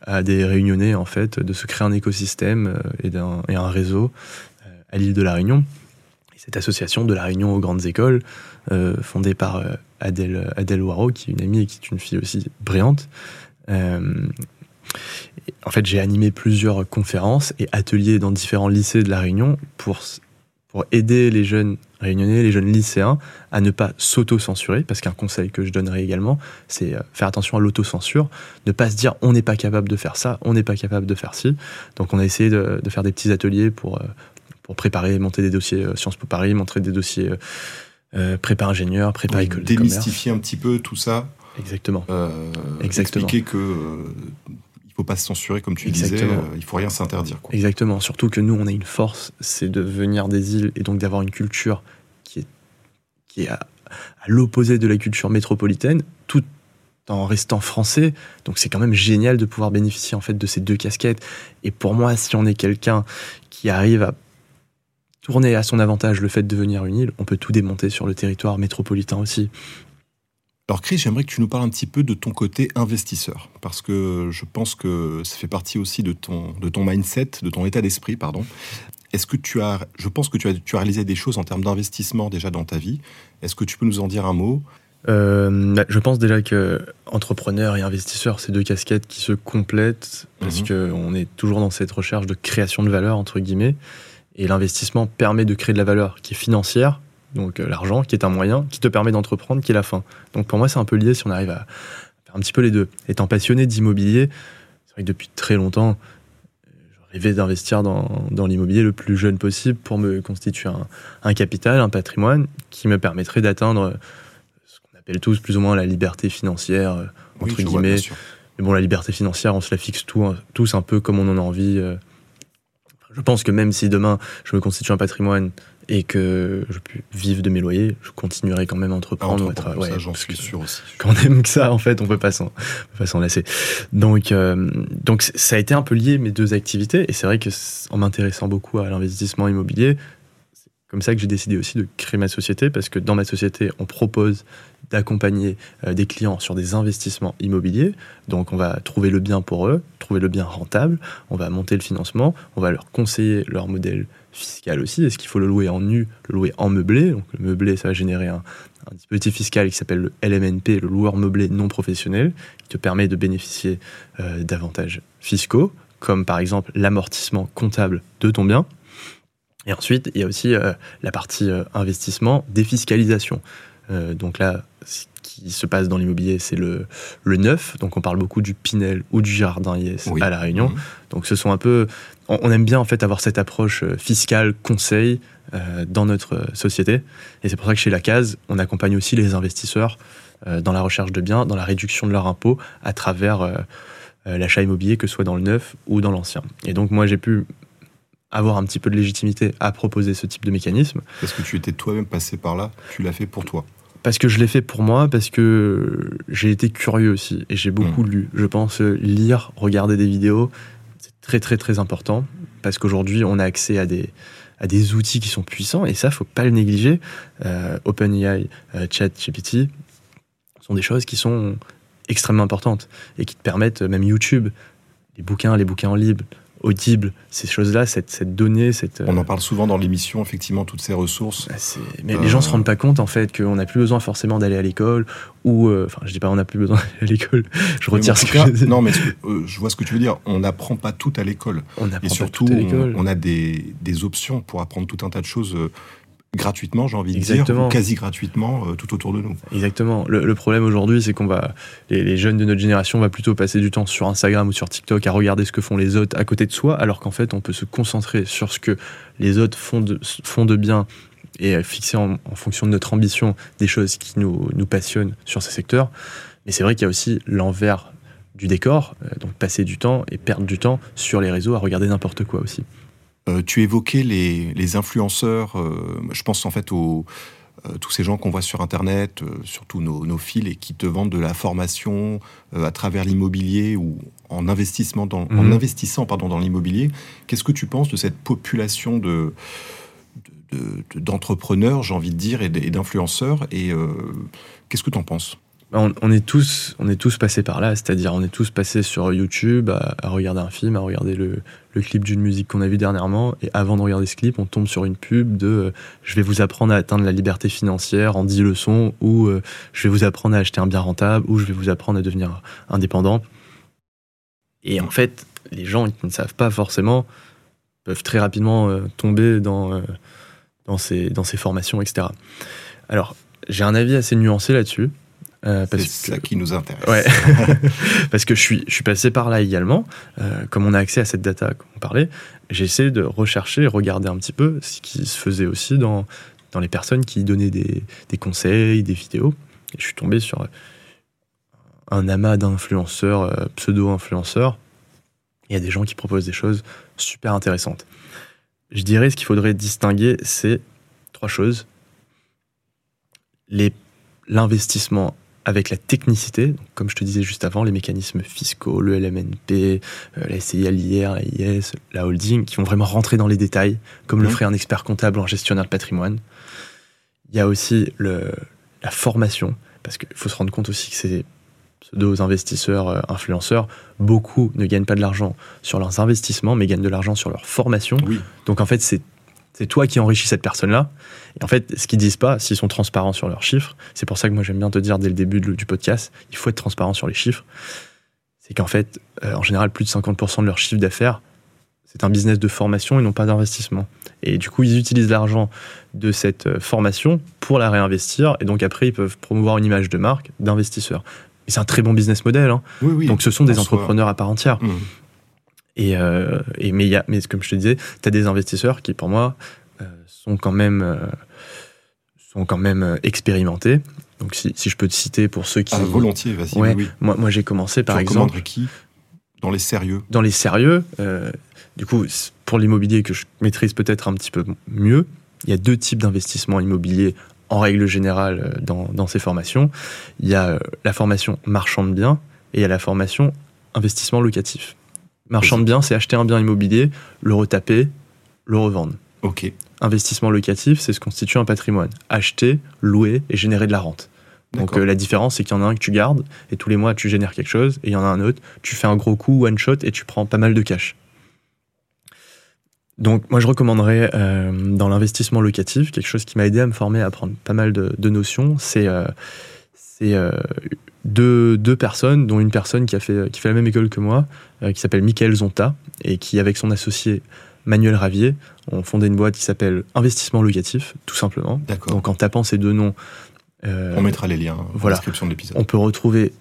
à des réunionnais en fait de se créer un écosystème et, d'un, et un réseau à l'île de la Réunion. cette association de la Réunion aux grandes écoles, euh, fondée par euh, Adèle, Adèle Waro, qui est une amie et qui est une fille aussi brillante. Euh, en fait, j'ai animé plusieurs conférences et ateliers dans différents lycées de la Réunion pour, pour aider les jeunes réunionnais, les jeunes lycéens à ne pas s'auto-censurer, parce qu'un conseil que je donnerai également, c'est faire attention à l'autocensure, ne pas se dire on n'est pas capable de faire ça, on n'est pas capable de faire ci. Donc on a essayé de faire des petits ateliers pour, pour préparer, monter des dossiers euh, Sciences Po Paris, montrer des dossiers euh, euh, prépa ingénieur, prépa école de Démystifier un petit peu tout ça. Exactement. Exactement. Expliquer que il faut pas se censurer comme tu disais, il faut rien s'interdire. Exactement. Surtout que nous, on a une force, c'est de venir des îles et donc d'avoir une culture qui est qui est à, à l'opposé de la culture métropolitaine, tout en restant français. Donc c'est quand même génial de pouvoir bénéficier en fait de ces deux casquettes. Et pour moi, si on est quelqu'un qui arrive à tourner à son avantage le fait de devenir une île, on peut tout démonter sur le territoire métropolitain aussi. Alors Chris, j'aimerais que tu nous parles un petit peu de ton côté investisseur, parce que je pense que ça fait partie aussi de ton, de ton mindset, de ton état d'esprit, pardon. Est-ce que tu as, je pense que tu as, tu as réalisé des choses en termes d'investissement déjà dans ta vie. Est-ce que tu peux nous en dire un mot? Euh, bah, je pense déjà que entrepreneur et investisseur, c'est deux casquettes qui se complètent parce mhm. qu'on est toujours dans cette recherche de création de valeur entre guillemets. Et l'investissement permet de créer de la valeur qui est financière, donc euh, l'argent, qui est un moyen, qui te permet d'entreprendre, qui est la fin. Donc pour moi, c'est un peu lié si on arrive à faire un petit peu les deux. Étant passionné d'immobilier, c'est vrai que depuis très longtemps, je rêvais d'investir dans, dans l'immobilier le plus jeune possible pour me constituer un, un capital, un patrimoine qui me permettrait d'atteindre ce qu'on appelle tous plus ou moins la liberté financière, euh, entre guillemets. Mais bon, la liberté financière, on se la fixe tout, tous un peu comme on en a envie. Euh, je pense que même si demain je me constitue un patrimoine et que je peux vivre de mes loyers, je continuerai quand même à entreprendre. ouais, j'en suis sûr aussi. Quand on aime que ça, en fait, on peut pas s'en, pas s'en lasser. Donc, euh, donc ça a été un peu lié mes deux activités, et c'est vrai que en m'intéressant beaucoup à l'investissement immobilier, c'est comme ça que j'ai décidé aussi de créer ma société, parce que dans ma société, on propose d'accompagner euh, des clients sur des investissements immobiliers. Donc on va trouver le bien pour eux, trouver le bien rentable, on va monter le financement, on va leur conseiller leur modèle fiscal aussi. Est-ce qu'il faut le louer en nu, le louer en meublé? Donc le meublé, ça va générer un, dispositif fiscal qui s'appelle le LMNP, le loueur meublé non professionnel, qui te permet de bénéficier euh, d'avantages fiscaux, comme par exemple l'amortissement comptable de ton bien. Et ensuite, il y a aussi la partie investissement, défiscalisation. donc là, ce qui se passe dans l'immobilier, c'est le, le neuf. Donc on parle beaucoup du Pinel ou du Jardin IS à La Réunion. Mmh. Donc ce sont un peu... On, aime bien en fait avoir cette approche fiscale, conseil dans notre société. Et c'est pour ça que chez La Case, on accompagne aussi les investisseurs euh, dans la recherche de biens, dans la réduction de leur impôt à travers euh, euh, l'achat immobilier, que ce soit dans le neuf ou dans l'ancien. Et donc moi j'ai pu avoir un petit peu de légitimité à proposer ce type de mécanisme. Parce que tu étais toi-même passé par là, tu l'as fait pour toi parce que je l'ai fait pour moi, parce que j'ai été curieux aussi et j'ai beaucoup hmm. lu. Je pense lire, regarder des vidéos, c'est très très très important parce qu'aujourd'hui on a accès à des, à des outils qui sont puissants et ça faut pas le négliger. OpenAI, ChatGPT, sont des choses qui sont extrêmement importantes et qui te permettent, même YouTube, les bouquins, les bouquins en libre, Audible, ces choses-là, cette, cette, donnée, cette... On en parle souvent dans l'émission, effectivement, toutes ces ressources. Bah, mais les gens se rendent pas compte, en fait, qu'on n'a plus besoin forcément d'aller à l'école, ou... Euh, enfin, je dis pas on n'a plus besoin d'aller à l'école, je retire ce que je Non, mais euh, je vois ce que tu veux dire. On n'apprend pas tout à l'école. On Et surtout, pas tout à on, on, a des, des, options pour apprendre tout un tas de choses euh, gratuitement, j'ai envie de dire, ou quasi gratuitement euh, tout autour de nous. Exactement. Le, problème aujourd'hui, c'est qu'on va, les, jeunes de notre génération, va plutôt passer du temps sur Instagram ou sur TikTok à regarder ce que font les autres à côté de soi, alors qu'en fait, on peut se concentrer sur ce que les autres font de, font de bien et fixer en, fonction de notre ambition des choses qui nous, nous passionnent sur ces secteurs. Mais c'est vrai qu'il y a aussi l'envers du décor, euh, donc passer du temps et perdre du temps sur les réseaux à regarder n'importe quoi aussi. Euh, tu évoquais les, influenceurs, euh, je pense en fait aux euh, tous ces gens qu'on voit sur Internet, surtout nos, fils, et qui te vendent de la formation à travers l'immobilier ou en, investissement dans, en mhm. investissant pardon, dans l'immobilier. Qu'est-ce que tu penses de cette population de, d'entrepreneurs, j'ai envie de dire, et d'influenceurs Et qu'est-ce que tu en penses? On, est tous, on est tous passés par là, c'est-à-dire on est tous passés sur YouTube à, regarder un film, à regarder le, clip d'une musique qu'on a vu dernièrement, et avant de regarder ce clip, on tombe sur une pub de euh, je vais vous apprendre à atteindre la liberté financière en 10 leçons, ou euh, je vais vous apprendre à acheter un bien rentable, ou je vais vous apprendre à devenir indépendant. Et en fait, les gens qui ne savent pas forcément peuvent très rapidement euh, tomber dans, dans, ces, dans ces formations, etc. Alors, j'ai un avis assez nuancé là-dessus. Euh, c'est ça qui nous intéresse. Ouais. parce que je suis, je suis passé par là également. Euh, comme on a accès à cette data qu'on parlait, j'ai essayé de rechercher regarder un petit peu ce qui se faisait aussi dans, dans les personnes qui donnaient des, des conseils, des vidéos. Et je suis tombé sur un amas d'influenceurs, euh, pseudo-influenceurs. Il y a des gens qui proposent des choses super intéressantes. Je dirais ce qu'il faudrait distinguer, c'est trois choses. L'investissement avec la technicité, comme je te disais juste avant, les mécanismes fiscaux, le LMNP, euh, la SCI, l'IR, la IS, la holding, qui vont vraiment rentrer dans les détails, comme le mhm. ferait un expert comptable en gestionnaire de patrimoine. Il y a aussi le, la formation, parce qu'il faut se rendre compte aussi que ces pseudo-investisseurs, euh, influenceurs, beaucoup ne gagnent pas de l'argent sur leurs investissements, mais gagnent de l'argent sur leur formation. Donc en fait, c'est c'est toi qui enrichis cette personne-là. Et en fait, ce qu'ils disent pas, s'ils sont transparents sur leurs chiffres, c'est pour ça que moi j'aime bien te dire dès le début du podcast, il faut être transparent sur les chiffres. C'est qu'en fait, euh, en général, plus de 50% de leur chiffre d'affaires, c'est un business de formation et non pas d'investissement. Et du coup, ils utilisent l'argent de cette euh, formation pour la réinvestir. Et donc après, ils peuvent promouvoir une image de marque d'investisseur. Et c'est un très bon business model. Hein. donc ce sont des entrepreneurs à part entière. Mmh. Et, euh, et mais, y a, mais comme je te disais, tu as des investisseurs qui, pour moi, euh, sont quand même, euh, sont quand même expérimentés. Donc, si, si, je peux te citer pour ceux qui. Ah, volontiers, vas-y. oui. Moi, moi j'ai commencé par tu exemple. qui? Dans les sérieux Dans les sérieux. du coup, pour l'immobilier que je maîtrise peut-être un petit peu mieux, il y a deux types d'investissements immobiliers en règle générale dans, dans, ces formations. Il y a la formation marchand de biens et il y a la formation investissement locatif. Marchand de biens, c'est acheter un bien immobilier, le retaper, le revendre. Ok. Investissement locatif, c'est se constituer un patrimoine. Acheter, louer et générer de la rente. Donc euh, la différence, c'est qu'il y en a un que tu gardes et tous les mois tu génères quelque chose, et il y en a un autre, tu fais un gros coup, one shot, et tu prends pas mal de cash. Donc moi je recommanderais euh, dans l'investissement locatif, quelque chose qui m'a aidé à me former, à apprendre pas mal de, notions, c'est euh, deux, deux, personnes, dont une personne qui, a fait, qui fait la même école que moi, euh, qui s'appelle Michael Zonta, et qui, avec son associé Manuel Ravier ont fondé une boîte qui s'appelle Investissement Locatif, tout simplement. D'accord. Donc en tapant ces deux noms, euh, on mettra les liens voilà. la description de l'épisode. On peut retrouver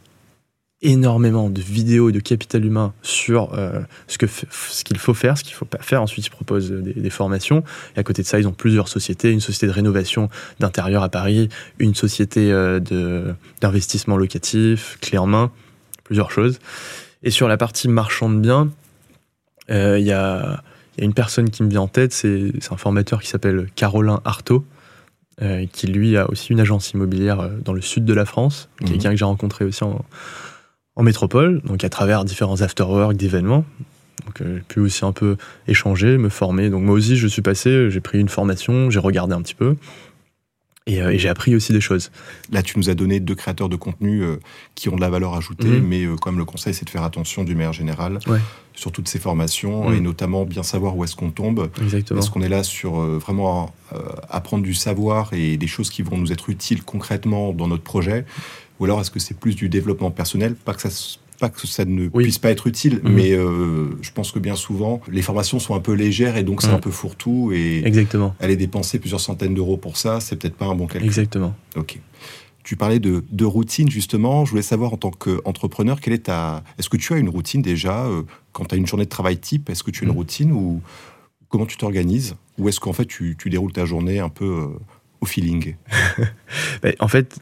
énormément de vidéos et de capital humain sur euh, ce que ce qu'il faut faire, ce qu'il faut pas faire. Ensuite, ils proposent des, formations. Et à côté de ça, ils ont plusieurs sociétés une société de rénovation d'intérieur à Paris, une société euh, de d'investissement locatif, clé en main, plusieurs choses. Et sur la partie marchand de biens, il y a il y a une personne qui me vient en tête, c'est un formateur qui s'appelle Carolin Artaud, euh, qui lui a aussi une agence immobilière euh, dans le sud de la France, mhm. quelqu'un que j'ai rencontré aussi en, métropole, donc à travers différents afterwork d'événements. Donc euh, j'ai pu aussi un peu échanger, me former. Donc moi aussi je suis passé, j'ai pris une formation, j'ai regardé un petit peu. Euh, et, j'ai appris aussi des choses. Là, tu nous as donné deux créateurs de contenu euh, qui ont de la valeur ajoutée, mhm. mais comme euh, le conseil, c'est de faire attention du meilleur général sur toutes ces formations mhm. et notamment bien savoir où est-ce qu'on tombe. Exactement. Est-ce qu'on est là sur vraiment apprendre du savoir et des choses qui vont nous être utiles concrètement dans notre projet? Ou alors est-ce que c'est plus du développement personnel? Pas que ça pas que ça ne puisse pas être utile, mhm. mais euh, je pense que bien souvent, les formations sont un peu légères et donc c'est mhm. un peu fourre-tout. Et Exactement. aller dépenser plusieurs centaines d'euros pour ça, c'est peut-être pas un bon calcul. Exactement. Ok. Tu parlais de, routine justement. Je voulais savoir en tant qu'entrepreneur, quelle est ta. Est-ce que tu as une routine déjà euh, quand tu as une journée de travail type Est-ce que tu as une mhm. routine ou comment tu t'organises? Ou est-ce qu'en fait tu, déroules ta journée un peu euh, au feeling? Ben, En fait,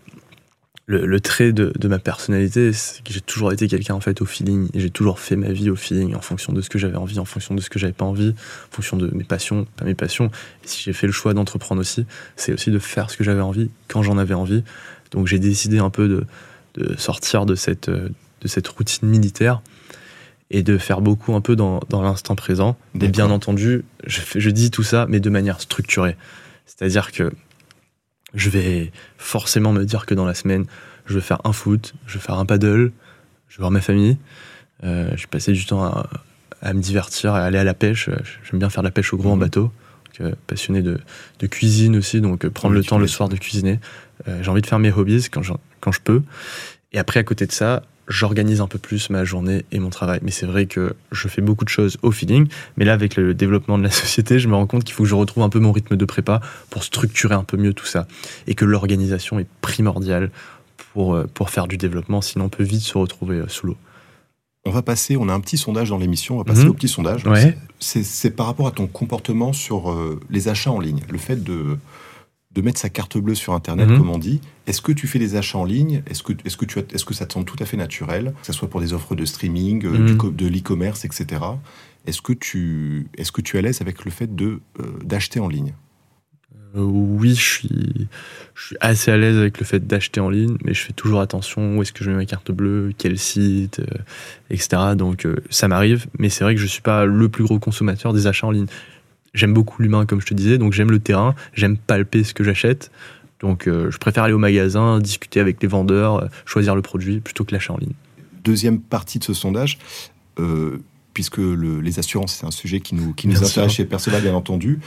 le, trait de, ma personnalité, c'est que j'ai toujours été quelqu'un en fait au feeling. Et j'ai toujours fait ma vie au feeling, en fonction de ce que j'avais envie, en fonction de ce que j'avais pas envie, en fonction de mes passions, pas mes passions. Et si j'ai fait le choix d'entreprendre aussi, c'est aussi de faire ce que j'avais envie quand j'en avais envie. Donc j'ai décidé un peu de, sortir de cette, de cette routine militaire et de faire beaucoup un peu dans, l'instant présent. Et bien entendu, je, je dis tout ça, mais de manière structurée. C'est-à-dire que je vais forcément me dire que dans la semaine, je vais faire un foot, je vais faire un paddle, je vais voir ma famille. Euh, je vais passer du temps à, me divertir, à aller à la pêche. J'aime bien faire de la pêche au gros en mhm. bateau. Euh, passionné de, cuisine aussi, donc euh, prendre le temps le soir de cuisiner. J'ai envie de faire mes hobbies quand quand je peux. Et après, à côté de ça, j'organise un peu plus ma journée et mon travail. Mais c'est vrai que je fais beaucoup de choses au feeling. Mais là, avec le développement de la société, je me rends compte qu'il faut que je retrouve un peu mon rythme de prépa pour structurer un peu mieux tout ça. Et que l'organisation est primordiale pour, euh, pour faire du développement, sinon on peut vite se retrouver euh, sous l'eau. On va passer, on a un petit sondage dans l'émission, on va passer mhm. au petit sondage. Ouais. C'est par rapport à ton comportement sur euh, les achats en ligne. Le fait de, de mettre sa carte bleue sur Internet, mhm. comme on dit. Est-ce que tu fais des achats en ligne? Est-ce que, est-ce que, tu que ça te semble tout à fait naturel, que ce soit pour des offres de streaming, euh, mhm. de l'e-commerce, etc. Est-ce que tu, est-ce que tu es à l'aise avec le fait de, euh, d'acheter en ligne? Euh, Oui, je suis, je suis assez à l'aise avec le fait d'acheter en ligne, mais je fais toujours attention où est-ce que je mets ma carte bleue, quel site, etc. Donc ça m'arrive, mais c'est vrai que je suis pas le plus gros consommateur des achats en ligne j'aime beaucoup l'humain, comme je te disais, donc j'aime le terrain, j'aime palper ce que j'achète. Donc euh, je préfère aller au magasin, discuter avec les vendeurs, euh, choisir le produit plutôt que l'achat en ligne. Deuxième partie de ce sondage, euh, puisque les assurances, c'est un sujet qui nous, qui nous intéresse chez Perceval, bien entendu.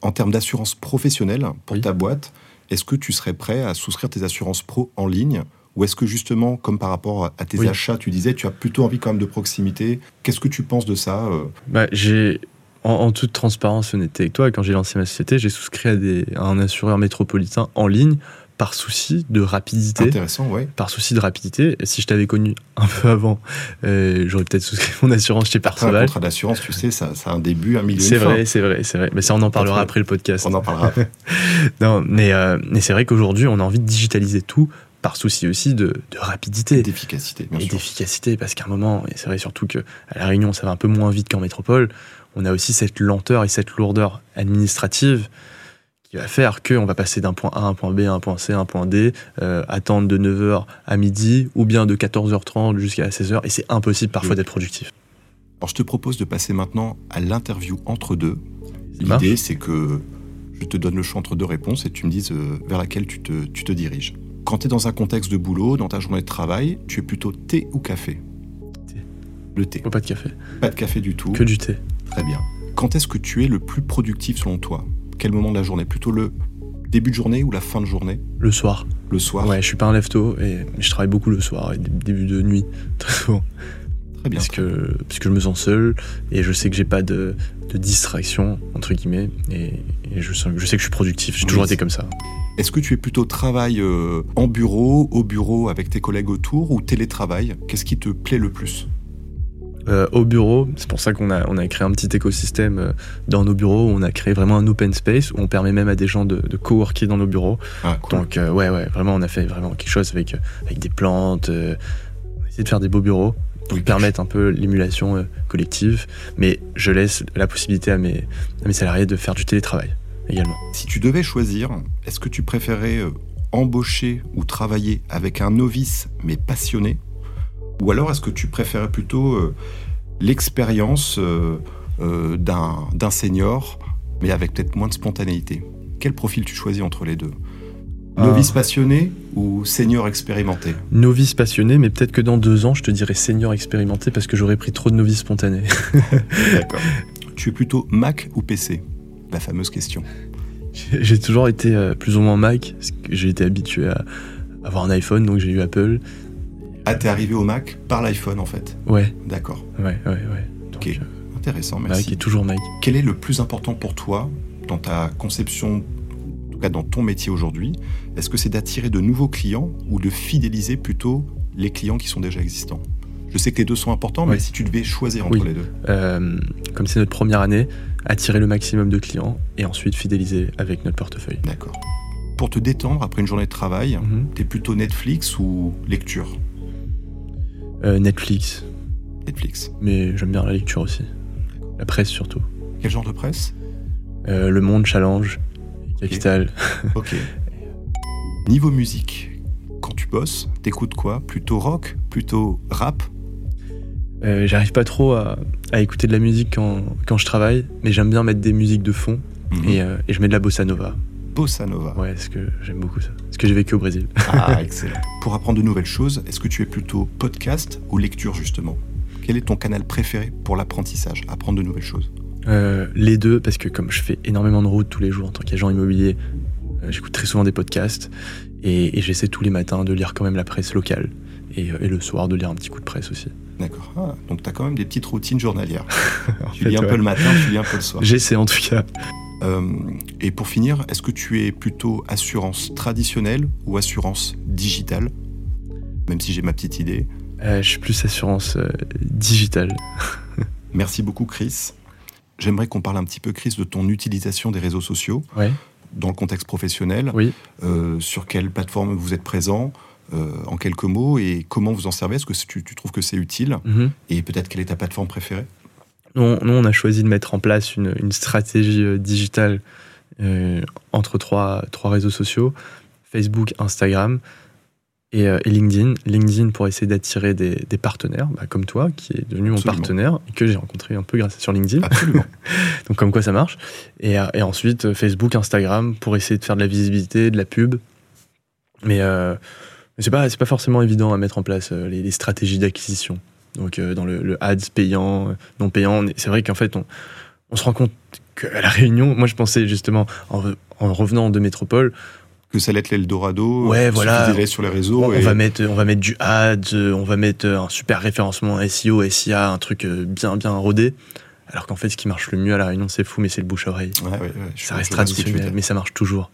en termes d'assurance professionnelle pour ta boîte, est-ce que tu serais prêt à souscrire tes assurances pro en ligne ou est-ce que justement, comme par rapport à tes achats, tu disais, tu as plutôt envie quand même de proximité? Qu'est-ce que tu penses de ça bah, J'ai en, toute transparence, honnêteté avec toi, quand j'ai lancé ma société, j'ai souscrit à, un assureur métropolitain en ligne par souci de rapidité. Intéressant, ouais. Par souci de rapidité. Et si je t'avais connu un peu avant, euh, j'aurais peut-être souscrit mon assurance chez Perceval. Un contrat d'assurance, tu sais, ça, ça, a un début, un milieu. C'est vrai, c'est vrai, c'est vrai. Mais ça, on en parlera après le podcast. On en parlera après. non, mais, euh, mais c'est vrai qu'aujourd'hui, on a envie de digitaliser tout par souci aussi de, de rapidité. D'efficacité, bien et d'efficacité, parce qu'à un moment, et c'est vrai surtout qu'à La Réunion, ça va un peu moins vite qu'en métropole, on a aussi cette lenteur et cette lourdeur administrative qui va faire qu'on va passer d'un point A à un point B, à un point C, à un point D, euh, attendre de 9h à midi, ou bien de 14h30 jusqu'à 16h, et c'est impossible parfois d'être productif. Alors je te propose de passer maintenant à l'interview entre deux. L'idée, c'est que je te donne le choix entre deux réponses et tu me dises euh, vers laquelle tu te, tu te diriges. Quand tu es dans un contexte de boulot, dans ta journée de travail, tu es plutôt thé ou café? Thé. Le thé. pas de café. Pas de café du tout. Que du thé. Très bien. Quand est-ce que tu es le plus productif selon toi? Quel moment de la journée? Plutôt le début de journée ou la fin de journée? Le soir. Le soir Ouais, je suis pas un lève-tôt et je travaille beaucoup le soir et début de nuit, très souvent. Très bien. Parce que, parce que je me sens seul et je sais que j'ai pas de, de distraction, entre guillemets, et, et je, sens- je sais que je suis productif. J'ai Oui, toujours été comme ça. Est-ce que tu es plutôt travail euh, en bureau, au bureau avec tes collègues autour ou télétravail? Qu'est-ce qui te plaît le plus? Euh, au bureau, c'est pour ça qu'on a, on a créé un petit écosystème euh, dans nos bureaux. On a créé vraiment un open space où on permet même à des gens de, de coworker dans nos bureaux. Ah, cool. Donc euh, ouais, ouais, vraiment, on a fait vraiment quelque chose avec, avec des plantes. on a essayé de faire des beaux bureaux pour Oui, permettre un peu l'émulation collective. Mais je laisse la possibilité à mes, à mes salariés de faire du télétravail également. Si tu devais choisir, est-ce que tu préférais embaucher ou travailler avec un novice mais passionné Ou alors est-ce que tu préférais plutôt euh, l'expérience euh, euh, d'un d'un senior mais avec peut-être moins de spontanéité? Quel profil tu choisis entre les deux? Ah. Novice passionné ou senior expérimenté? Novice passionné, mais peut-être que dans deux ans, je te dirais senior expérimenté parce que j'aurais pris trop de novices spontanés. D'accord. Tu es plutôt Mac ou PC La fameuse question. J'ai toujours été plus ou moins Mac, j'ai été habitué à avoir un iPhone, donc j'ai eu Apple. Ah, t'es arrivé au Mac par l'iPhone en fait. Ouais, D'accord. ouais, ouais, ouais. Donc, Ok. euh, Intéressant, Mac merci. est toujours Mac. Quel est le plus important pour toi dans ta conception, en tout cas dans ton métier aujourd'hui? Est-ce que c'est d'attirer de nouveaux clients ou de fidéliser plutôt les clients qui sont déjà existants? Je sais que les deux sont importants, mais si tu devais choisir entre Oui. les deux. Euh, comme c'est notre première année, attirer le maximum de clients et ensuite fidéliser avec notre portefeuille. D'accord. Pour te détendre après une journée de travail, Mhm. t'es plutôt Netflix ou lecture? Euh, Netflix, Netflix. mais j'aime bien la lecture aussi. La presse surtout. Quel genre de presse? Euh, le Monde Challenge, Capital. Ok. Niveau musique, quand tu bosses, t'écoutes quoi? Plutôt rock? Plutôt rap? Euh, J'arrive pas trop à, à écouter de la musique quand, quand je travaille, mais j'aime bien mettre des musiques de fond Mhm. et, et je mets de la bossa nova. Bossa Nova. Ouais, parce que j'aime beaucoup ça? Parce que j'ai vécu au Brésil? Ah, excellent. Pour apprendre de nouvelles choses, est-ce que tu es plutôt podcast ou lecture justement? Quel est ton canal préféré pour l'apprentissage, apprendre de nouvelles choses? Euh, les deux, parce que comme je fais énormément de routes tous les jours en tant qu'agent immobilier, euh, j'écoute très souvent des podcasts et, et j'essaie tous les matins de lire quand même la presse locale et, euh, et le soir de lire un petit coup de presse aussi. D'accord. Ah, donc tu as quand même des petites routines journalières. Tu fait, lis un ouais. peu le matin, tu lis un peu le soir. J'essaie en tout cas. Euh, et pour finir, est-ce que tu es plutôt assurance traditionnelle ou assurance digitale? Même si j'ai ma petite idée. Euh, je suis plus assurance euh, digitale. Merci beaucoup Chris. J'aimerais qu'on parle un petit peu Chris de ton utilisation des réseaux sociaux Ouais. dans le contexte professionnel. Oui. Euh, sur quelle plateforme vous êtes présent euh, en quelques mots et comment vous en servez? Est-ce que tu, tu trouves que c'est utile? Mhm. Et peut-être quelle est ta plateforme préférée? Nous, nous, on a choisi de mettre en place une, une stratégie euh, digitale euh, entre trois, trois réseaux sociaux, Facebook, Instagram et, euh, et LinkedIn. LinkedIn pour essayer d'attirer des, des partenaires, bah, comme toi, qui est devenu mon partenaire et que j'ai rencontré un peu grâce sur LinkedIn. Absolument. Donc comme quoi ça marche. Et, et ensuite Facebook, Instagram pour essayer de faire de la visibilité, de la pub. Mais, euh, c'est pas pas forcément évident à mettre en place les, les stratégies d'acquisition. Donc euh, dans le, le ads payant, euh, non payant, c'est vrai qu'en fait on, on se rend compte qu'à la Réunion, moi je pensais justement en, re- en revenant de métropole, que ça allait être l'Eldorado. Ouais, il voilà. sur les réseaux. on, et- on va mettre on va mettre du ads, on va mettre euh, un super référencement SEO, SIA, un truc bien bien rodé. Alors qu'en fait ce qui marche le mieux à la Réunion, c'est fou, mais c'est le bouche à oreille. Ouais, ouais, ouais, je- Ça reste traditionnel, mais ça marche toujours.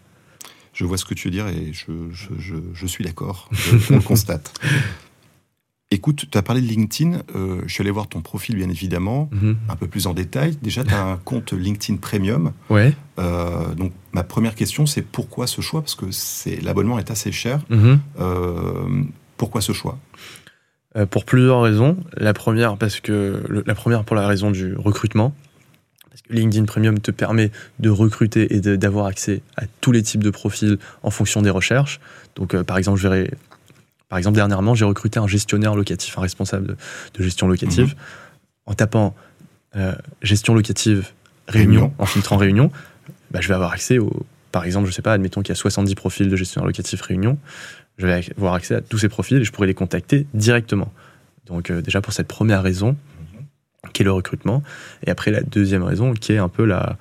Je vois ce que tu veux dire et je, je, je, je suis d'accord. On le constate. Écoute, tu as parlé de LinkedIn. euh, je suis allé voir ton profil, bien évidemment, Mhm. un peu plus en détail. Déjà, tu as un compte LinkedIn Premium. Ouais. Euh, donc, ma première question, c'est pourquoi ce choix? Parce que l'abonnement est assez cher. Mhm. Euh, pourquoi ce choix? Pour plusieurs raisons. La première, parce que le- la première pour la raison du recrutement. Parce que LinkedIn Premium te permet de recruter et d'avoir accès à tous les types de profils en fonction des recherches. Donc, par exemple, je verrai- par exemple, dernièrement, j'ai recruté un gestionnaire locatif, un responsable de, de gestion locative. En tapant euh, gestion locative réunion, Réunion. en filtrant réunion, bah, je vais avoir accès au. Par exemple, je sais pas, admettons qu'il y a 70 profils de gestionnaire locatif réunion. Je vais avoir accès à tous ces profils et je pourrais les contacter directement. Donc, euh, déjà pour cette première raison, qui est le recrutement. Et après, la deuxième raison, qui est un peu la,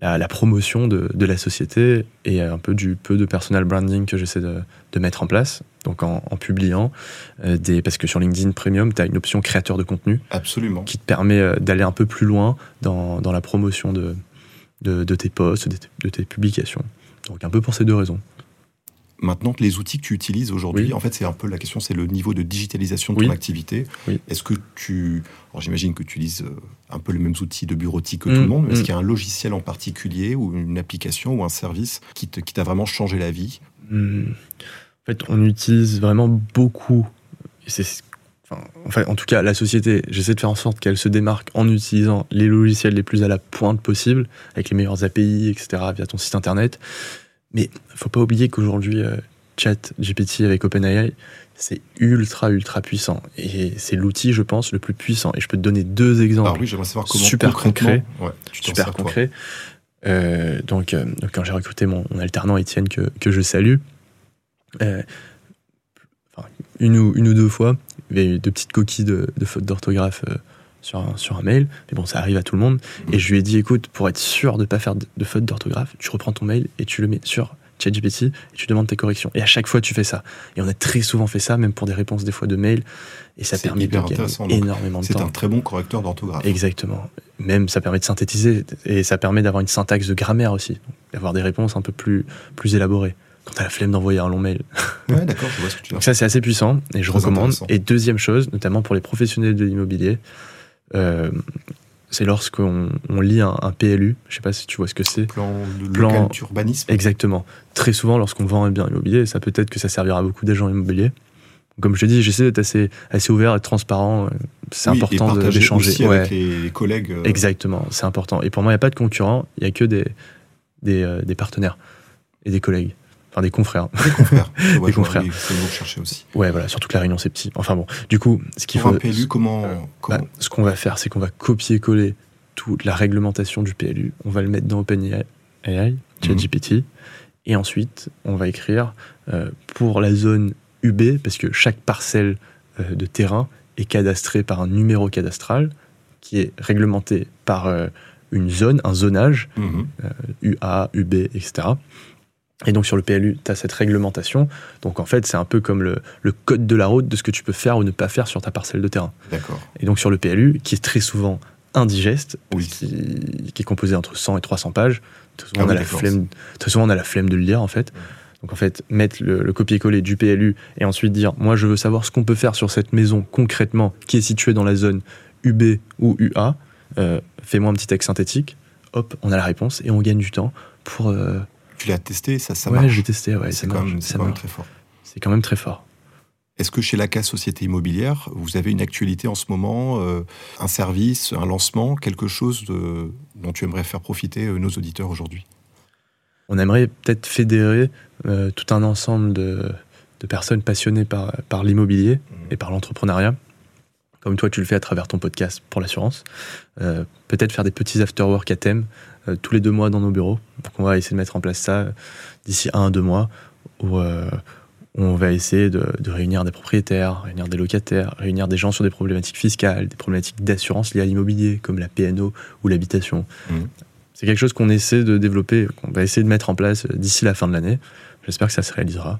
la, la promotion de, de la société et un peu du peu de personal branding que j'essaie de, de mettre en place. Donc en, publiant des. Parce que sur LinkedIn Premium, tu as une option créateur de contenu. Absolument. Qui te permet d'aller un peu plus loin dans, dans la promotion de, de, tes posts, de tes, publications. Donc un peu pour ces deux raisons. Maintenant, les outils que tu utilises aujourd'hui, en fait, c'est un peu la question, c'est le niveau de digitalisation de ton activité. Est-ce que tu, j'imagine que tu utilises euh, un peu les mêmes outils de bureautique que tout le mmh, monde, mais est-ce mmh. qu'il y a un logiciel en particulier ou une application ou un service qui t'a vraiment changé la vie? Mmh. En fait, on utilise vraiment beaucoup. C'est Enfin, en tout cas, la société, j'essaie de faire en sorte qu'elle se démarque en utilisant les logiciels les plus à la pointe possible, avec les meilleures API, etc., via ton site internet. Mais faut pas oublier qu'aujourd'hui, euh, Chat GPT avec OpenAI, c'est ultra, ultra puissant. Et c'est l'outil, je pense, le plus puissant. Et je peux te donner deux exemples. Alors oui, j'aimerais savoir comment super concrets. super concrets. Euh, donc, euh, donc, quand j'ai recruté mon, alternant Étienne, que, que je salue, une, ou, une ou deux fois, il y avait deux petites coquilles de, fautes d'orthographe euh, sur, un, sur un mail. Mais bon, ça arrive à tout le monde. Et je lui ai dit, écoute, pour être sûr de ne pas faire de, de fautes d'orthographe, tu reprends ton mail et tu le mets sur ChatGPT et tu demandes tes corrections. Et à chaque fois, tu fais ça. Et on a très souvent fait ça, même pour des réponses des fois de mail. Et ça permet de gagner énormément de temps. C'est un très bon correcteur d'orthographe. Exactement. Même ça permet de synthétiser et ça permet d'avoir une syntaxe de grammaire aussi, d'avoir des réponses un peu plus, plus élaborées quand t'as la flemme d'envoyer un long mail. Ouais, d'accord, je vois ce que tu veux Donc ça, c'est assez puissant et je recommande. Et deuxième chose, notamment pour les professionnels de l'immobilier, euh, c'est lorsqu'on on lit un, PLU, je sais pas si tu vois ce que c'est. Plan de plan urbanisme. Exactement. Très souvent, lorsqu'on vend un bien immobilier, ça peut-être que ça servira à beaucoup d'agents immobiliers. Comme je te dis, j'essaie d'être assez, assez ouvert et transparent. C'est important d'échanger. avec les, collègues. Euh. Exactement, c'est important. Et pour moi, il n'y a pas de concurrents, il n'y a que des, des, euh, des partenaires et des collègues. Enfin, des confrères. Des confrères. des confrères. C'est chercher aussi. Ouais, voilà, surtout que la réunion, c'est petit. Enfin bon, du coup, ce qu'il faut. Un PLU, comment. Euh, bah, ce qu'on va faire, c'est qu'on va copier-coller toute la réglementation du PLU. On va le mettre dans OpenAI, ChatGPT. Mhm. Et ensuite, on va écrire euh, pour la zone UB, parce que chaque parcelle euh, de terrain est cadastrée par un numéro cadastral qui est réglementé par une zone, un zonage, UA, UB, etc. Et donc sur le PLU, tu as cette réglementation. Donc en fait, c'est un peu comme le, code de la route de ce que tu peux faire ou ne pas faire sur ta parcelle de terrain. D'accord. Et donc sur le PLU, qui est très souvent indigeste, qui, est composé entre 100 et 300 pages, très souvent, ah on a la flemme, très souvent on a la flemme de le lire en fait. Donc en fait, mettre le, copier-coller du PLU et ensuite dire, moi je veux savoir ce qu'on peut faire sur cette maison concrètement qui est située dans la zone UB ou UA, euh, fais-moi un petit texte synthétique, hop, on a la réponse et on gagne du temps pour... Euh, tu l'as testé, ça, ça ouais, marche j'ai testé, ouais, c'est quand, même, très fort. C'est quand même très fort. Est-ce que chez la CAS Société Immobilière, vous avez une actualité en ce moment, euh, un service, un lancement, quelque chose de, dont tu aimerais faire profiter euh, nos auditeurs aujourd'hui? On aimerait peut-être fédérer euh, tout un ensemble de, de, personnes passionnées par, par l'immobilier mmh. et par l'entrepreneuriat, comme toi tu le fais à travers ton podcast pour l'assurance. peut-être faire des petits after-work à thème tous les deux mois dans nos bureaux. Donc on va essayer de mettre en place ça d'ici un à deux mois, où euh, on va essayer de, réunir des propriétaires, réunir des locataires, réunir des gens sur des problématiques fiscales, des problématiques d'assurance liées à l'immobilier, comme la PNO ou l'habitation. Mmh. C'est quelque chose qu'on essaie de développer, qu'on va essayer de mettre en place d'ici la fin de l'année. J'espère que ça se réalisera.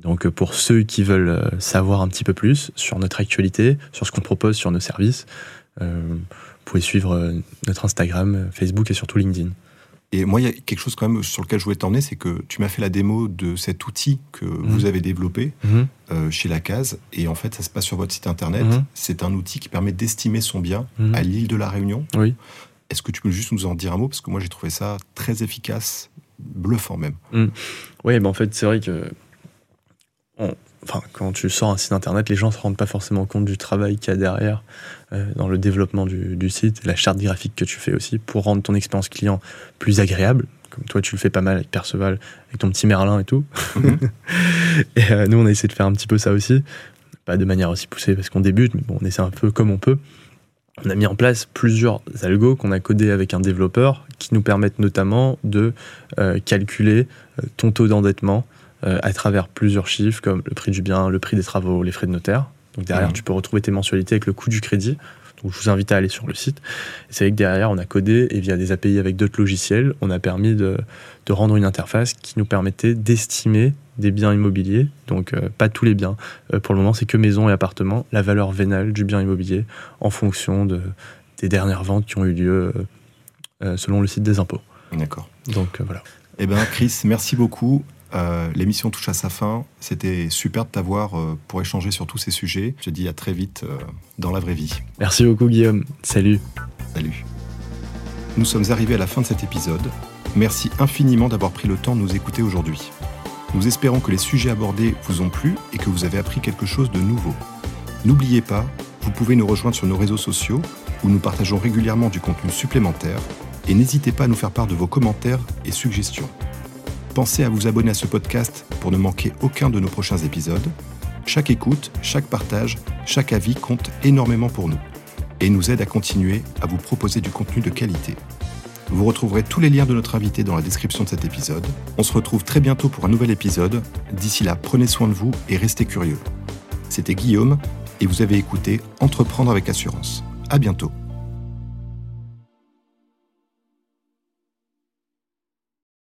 Donc pour ceux qui veulent savoir un petit peu plus sur notre actualité, sur ce qu'on propose sur nos services, euh, vous pouvez suivre euh, notre Instagram, Facebook et surtout LinkedIn. Et moi, il y a quelque chose quand même sur lequel je voulais t'emmener, c'est que tu m'as fait la démo de cet outil que mhm. vous avez développé mhm. euh, chez la case. Et en fait, ça se passe sur votre site internet. Mhm. C'est un outil qui permet d'estimer son bien à l'île de la Réunion. Oui. Est-ce que tu peux juste nous en dire un mot? Parce que moi, j'ai trouvé ça très efficace, bluffant même. Oui, ben en fait, c'est vrai que enfin, quand tu sors un site internet, les gens ne se rendent pas forcément compte du travail qu'il y a derrière euh, dans le développement du, site, la charte graphique que tu fais aussi pour rendre ton expérience client plus agréable. Comme toi, tu le fais pas mal avec Perceval, avec ton petit Merlin et tout. Mhm. et euh, nous, on a essayé de faire un petit peu ça aussi. Pas de manière aussi poussée parce qu'on débute, mais bon, on essaie un peu comme on peut. On a mis en place plusieurs algos qu'on a codés avec un développeur qui nous permettent notamment de euh, calculer ton taux d'endettement à travers plusieurs chiffres comme le prix du bien, le prix des travaux, les frais de notaire. Donc derrière, mmh. tu peux retrouver tes mensualités avec le coût du crédit. Donc je vous invite à aller sur le site. C'est vrai que derrière, on a codé et via des API avec d'autres logiciels, on a permis de, de, rendre une interface qui nous permettait d'estimer des biens immobiliers, donc euh, pas tous les biens. Euh, pour le moment, c'est que maisons et appartements, la valeur vénale du bien immobilier en fonction de, des dernières ventes qui ont eu lieu euh, selon le site des impôts. D'accord. Donc voilà. Eh bien, Chris, merci beaucoup. Euh, l'émission touche à sa fin. C'était super de t'avoir euh, pour échanger sur tous ces sujets. Je te dis à très vite euh, dans la vraie vie. Merci beaucoup Guillaume. Salut. Salut. Nous sommes arrivés à la fin de cet épisode. Merci infiniment d'avoir pris le temps de nous écouter aujourd'hui. Nous espérons que les sujets abordés vous ont plu et que vous avez appris quelque chose de nouveau. N'oubliez pas, vous pouvez nous rejoindre sur nos réseaux sociaux où nous partageons régulièrement du contenu supplémentaire et n'hésitez pas à nous faire part de vos commentaires et suggestions. Pensez à vous abonner à ce podcast pour ne manquer aucun de nos prochains épisodes. Chaque écoute, chaque partage, chaque avis compte énormément pour nous et nous aide à continuer à vous proposer du contenu de qualité. Vous retrouverez tous les liens de notre invité dans la description de cet épisode. On se retrouve très bientôt pour un nouvel épisode. D'ici là, prenez soin de vous et restez curieux. C'était Guillaume et vous avez écouté Entreprendre avec assurance. À bientôt.